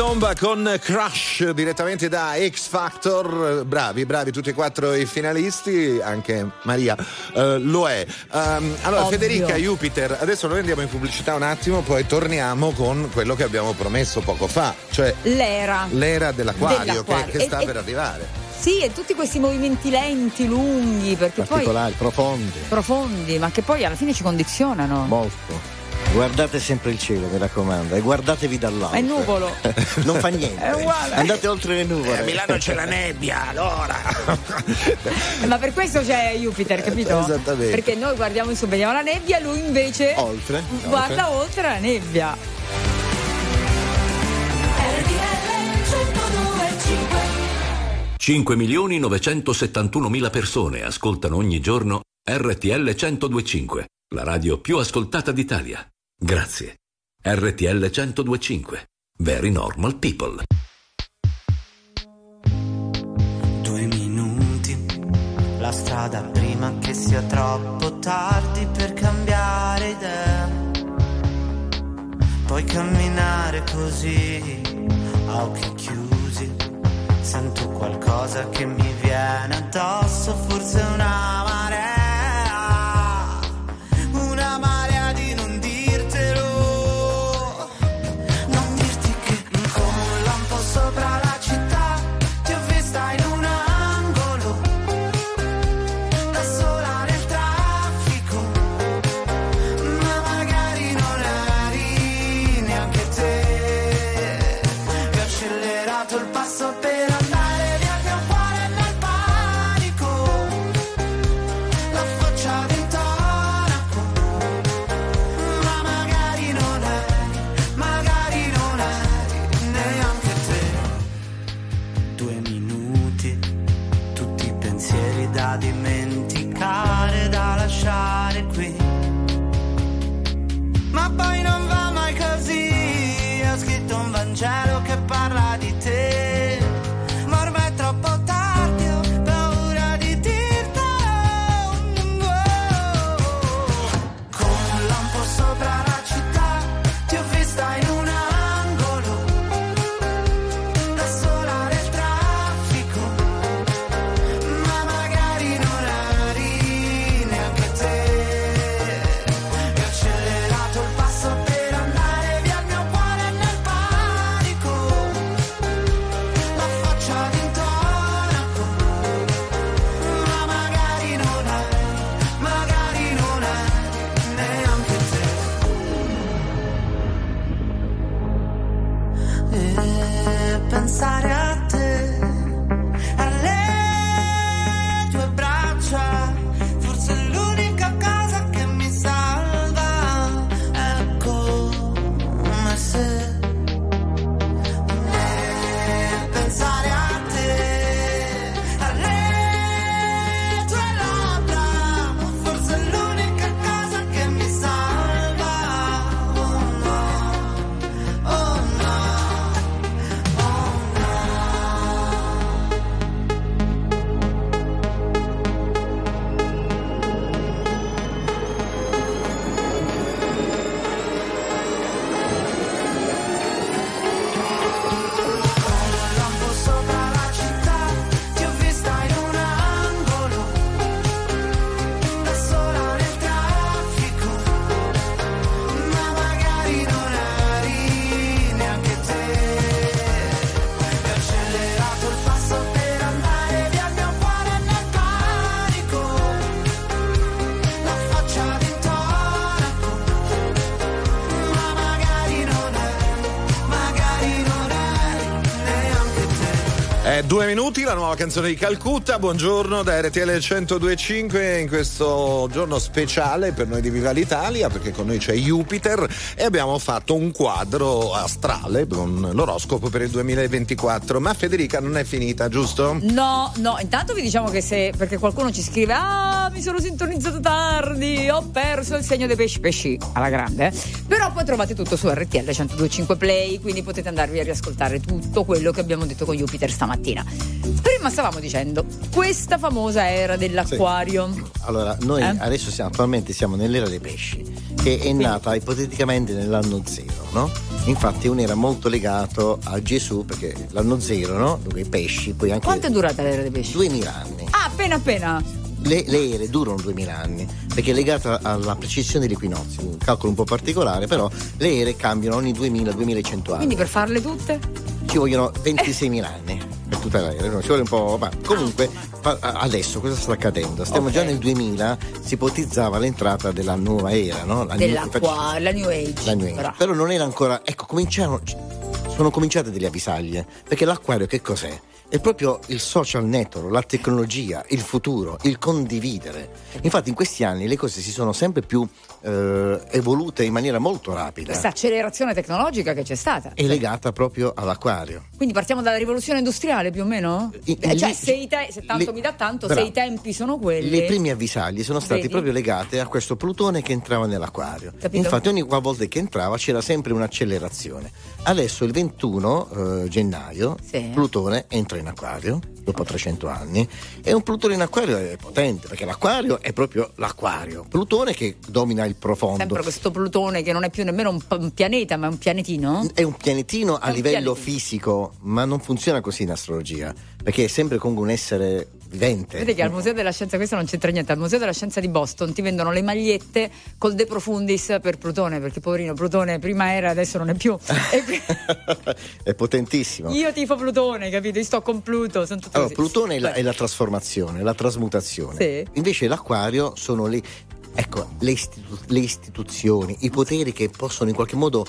Tomba con Crush direttamente da X Factor. Bravi, bravi tutti e quattro i finalisti, anche Maria eh, lo è. Ehm, allora, Ovvio. Federica Jupiter, adesso noi andiamo in pubblicità un attimo, poi torniamo con quello che abbiamo promesso poco fa, cioè L'era. l'era dell'acquario, che, Dell'acquario. che E- sta e- per arrivare. Sì, e tutti questi movimenti lenti, lunghi, perché poi Particolari, profondi. profondi, ma che poi alla fine ci condizionano. Molto. Guardate sempre il cielo, mi raccomando, e guardatevi dall'alto. È nuvolo. non fa niente. È uguale. Andate oltre le nuvole. a Milano c'è la nebbia, allora. Eh, Ma per questo c'è Jupiter, capito? Esattamente. Perché noi guardiamo in su, vediamo la nebbia, lui invece Oltre. guarda oltre la nebbia. RTL 1025 5 milioni 971 mila persone ascoltano ogni giorno RTL 1025, la radio più ascoltata d'Italia. Grazie. RTL 1025. Very normal people. Due minuti, la strada prima che sia troppo tardi per cambiare idea. Puoi camminare così, a occhi chiusi. Sento qualcosa che mi viene addosso, forse una marea. Due minuti, la nuova canzone di Calcutta. Buongiorno da RTL 1025 in questo giorno speciale per noi di Viva l'Italia perché con noi c'è Jupiter e abbiamo fatto un quadro astrale con l'oroscopo per il 2024. Ma Federica non è finita, giusto? No, no, intanto vi diciamo che se perché qualcuno ci scrive "Ah, mi sono sintonizzato tardi, ho perso il segno dei pesci pesci alla grande". Poi trovate tutto su RTL 1025 Play, quindi potete andarvi a riascoltare tutto quello che abbiamo detto con Jupiter stamattina. Prima stavamo dicendo questa famosa era dell'acquario. Allora, noi Eh? adesso siamo, attualmente siamo nell'era dei pesci, che è nata ipoteticamente nell'anno zero, no? Infatti è un'era molto legato a Gesù, perché l'anno zero, no? Dunque i pesci, poi anche Quanto è durata l'era dei pesci? 2000 anni. Ah, appena appena. Le, le ere durano 2000 anni perché è legata alla precessione degli equinozi, un calcolo un po' particolare, però le ere cambiano ogni 2000-2100 anni. Quindi per farle tutte? Ci vogliono 26.000 anni per tutta l'era, no? ci vuole un po'. Ma comunque adesso cosa sta accadendo? Stiamo Ok. già nel 2000, si ipotizzava l'entrata della nuova era, no? La new- Dell'acqua, la New Age. la New Age. Però. Però non era ancora. Ecco, cominciarono. Sono cominciate delle avvisaglie. Perché l'acquario che cos'è? È proprio il social network, la tecnologia, il futuro, il condividere. Infatti in questi anni le cose si sono sempre più eh, evolute in maniera molto rapida. Questa accelerazione tecnologica che c'è stata. È legata proprio all'acquario. Quindi partiamo dalla rivoluzione industriale più o meno? I- Eh, cioè, lì- se, te- se tanto le- mi dà tanto, bravo. se i tempi sono quelli. Le prime avvisaglie sono state Vedi? proprio legate a questo Plutone che entrava nell'acquario. Capito? Infatti ogni volta che entrava c'era sempre un'accelerazione. Adesso il 21 eh, gennaio Sì. Plutone entra in acquario dopo 300 anni e un Plutone in acquario è potente perché l'acquario è proprio l'acquario. Plutone che domina il profondo. Sempre questo Plutone che non è più nemmeno un, un pianeta, ma è un pianetino. È un pianetino a un livello pianetino. fisico, ma non funziona così in astrologia, perché è sempre comunque un essere vivente. Vedete che al Museo della Scienza, questo non c'entra niente, al Museo della Scienza di Boston ti vendono le magliette col De Profundis per Plutone, perché poverino Plutone prima era, adesso non è più. È potentissimo. io tifo Plutone, capito? Io sto con Pluto, Allora, così. Plutone è la, è la trasformazione, la trasmutazione. Sì. Invece l'acquario sono le, ecco, le, istitu- le istituzioni, i poteri che possono in qualche modo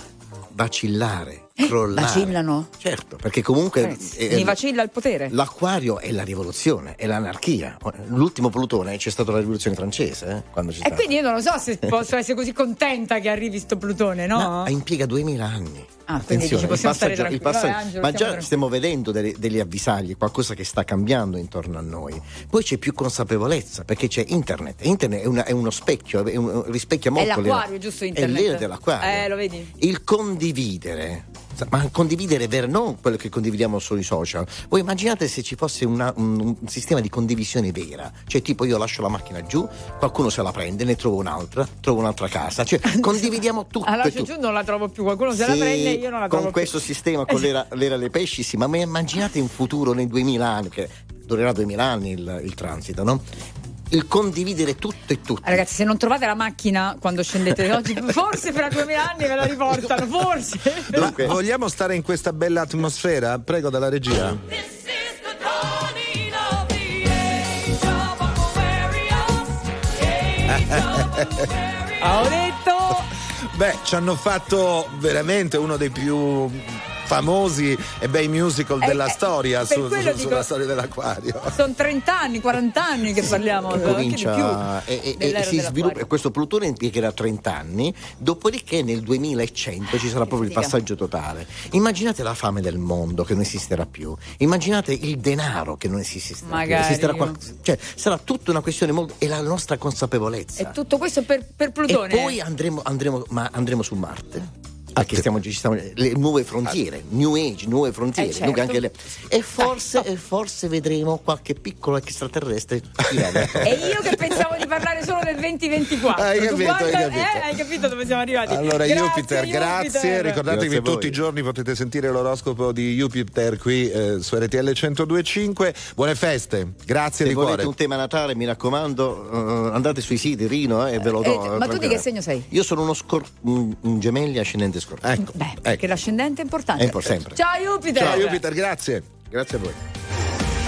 vacillare, crollare. Vacillano? Certo, perché comunque eh, mi vacilla il potere. l'acquario è la rivoluzione, è l'anarchia. L'ultimo Plutone c'è stata la rivoluzione francese, eh, E stata. quindi io non lo so se posso essere così contenta che arrivi sto Plutone, no? Ma impiega 2000 anni. Ah, dici, il passaggio- il passaggio- Vabbè, Angelo, ma già tranquilli. stiamo vedendo delle, delle avvisaglie, qualcosa che sta cambiando intorno a noi. Poi c'è più consapevolezza perché c'è internet. Internet è, una- è uno specchio, è un- rispecchia È molto l'era- l'acquario, giusto internet? È l'era dell'acquario. Eh, lo vedi? Il condividere. Ma condividere vero, non quello che condividiamo sui social. Voi immaginate se ci fosse una- un, un sistema di condivisione vera. Cioè, tipo, io lascio la macchina giù, qualcuno se la prende, ne trovo un'altra, trovo un'altra casa. Cioè, condividiamo tutto. E tutto. giù non la trovo più, qualcuno se la Sì, prende io non la trovo con più. questo sistema, con l'era, l'era dei pesci, sì, ma ma immaginate in futuro, nei 2000 anni, che durerà 2000 anni il, il transito, no? Il condividere tutto e tutto. Ragazzi, se non trovate la macchina quando scendete oggi, forse fra 2000 anni ve la riportano, forse. Ma vogliamo stare in questa bella atmosfera? Prego dalla regia. Ho detto Beh, ci hanno fatto veramente uno dei più famosi e bei musical Eh, della eh, storia su- su- dico- sulla storia dell'acquario. sono 30 anni, 40 anni che parliamo, Che anche di comincia più. e, e- e si sviluppa questo Plutone impiegherà 30 anni dopodiché nel 2100 ci sarà proprio il passaggio totale immaginate la fame del mondo che non esisterà più immaginate il denaro che non esisterà più Magari, esisterà io. qual- cioè sarà tutta una questione molto e la nostra consapevolezza E tutto questo per, per Plutone. E poi andremo, andremo, ma andremo su Marte. Perché stiamo, ci stiamo, le nuove frontiere, New Age, nuove frontiere. Eh, certo. le- e, forse, e forse vedremo qualche piccolo extraterrestre. E io che pensavo di parlare solo del 2024. Hai capito, guarda- hai capito. eh, hai capito dove siamo arrivati? Allora, Grazie, Jupiter, grazie. Jupiter. Ricordatevi voi. tutti i giorni potete sentire l'oroscopo di Jupiter qui eh, su RTL 1025. Buone feste, grazie Se di volete cuore. un tema Natale, mi raccomando, eh, andate sui siti Rino eh, e ve lo do. Eh, ma tu di che segno sei? Io sono uno scor- un, un gemelli ascendente scorpione. Ecco, Beh, ecco. perché l'ascendente è importante. È impor- sempre. Ciao Jupiter. Ciao Jupiter, grazie. Grazie a voi.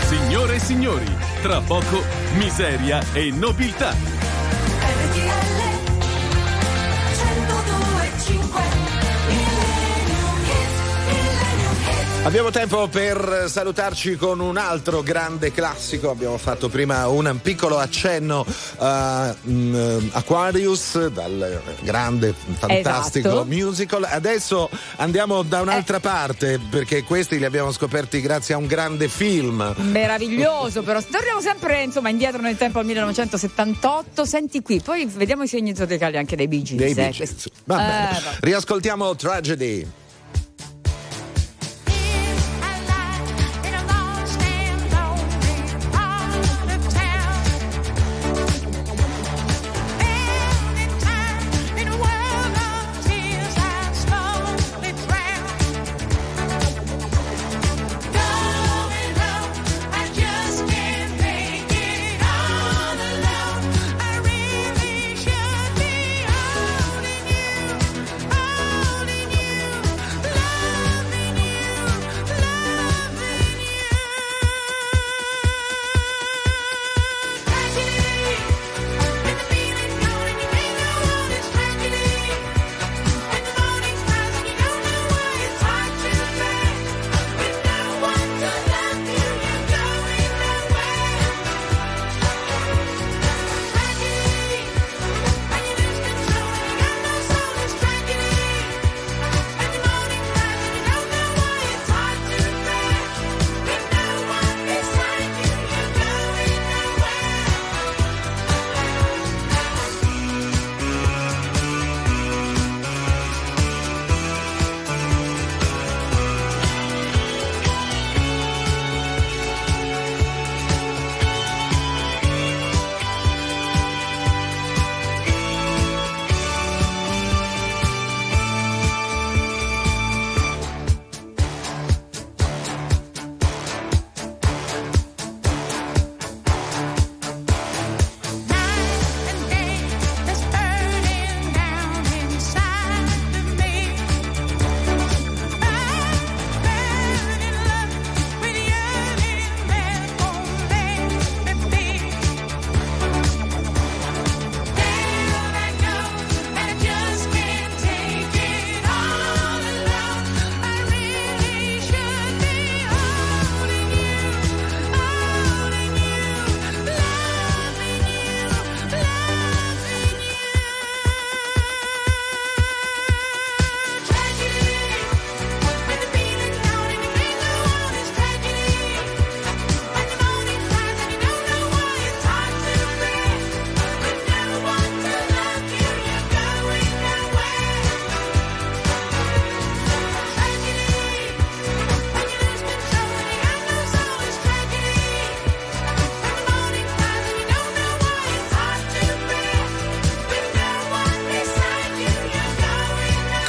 Signore e signori, tra poco miseria e nobiltà. Abbiamo tempo per salutarci con un altro grande classico. Abbiamo fatto prima un piccolo accenno a mm, Aquarius dal grande, fantastico Esatto. musical. Adesso andiamo da un'altra parte perché questi li abbiamo scoperti grazie a un grande film. Meraviglioso, però torniamo sempre insomma indietro nel tempo al 1978. Senti qui, poi vediamo i segni zodiacali anche dei Bee Gees, Dei eh, Bee Gees. Eh. Riascoltiamo Tragedy.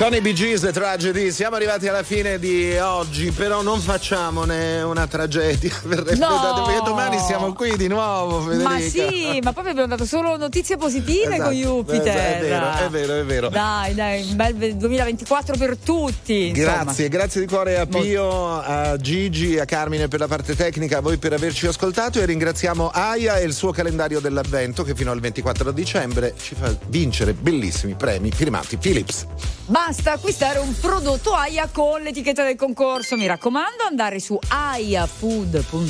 Con i Bee Gees Tragedy siamo arrivati alla fine di oggi, però non facciamone una tragedia. Verrebbe No! perché domani siamo qui di nuovo, Federica. Ma sì, ma poi abbiamo dato solo notizie positive Esatto, con Jupiter. È vero, è vero, è vero. Dai, dai, un bel 2024 per tutti. insomma. Grazie, grazie di cuore a Pio, a Gigi, a Carmine per la parte tecnica, a voi per averci ascoltato e ringraziamo Aya e il suo calendario dell'avvento che fino al 24 dicembre ci fa vincere bellissimi premi firmati Philips. Basta acquistare un prodotto AIA con l'etichetta del concorso. Mi raccomando, andare su aiafood.com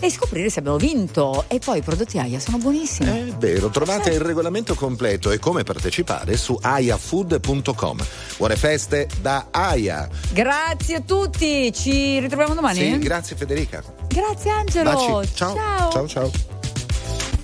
e scoprire se abbiamo vinto. E poi i prodotti AIA sono buonissimi. È vero, trovate il regolamento completo e come partecipare su aiafood.com. Buone feste da Aya. Grazie a tutti, ci ritroviamo domani. Sì, grazie Federica. Grazie Angelo. Baci. Ciao. Ciao. Ciao ciao.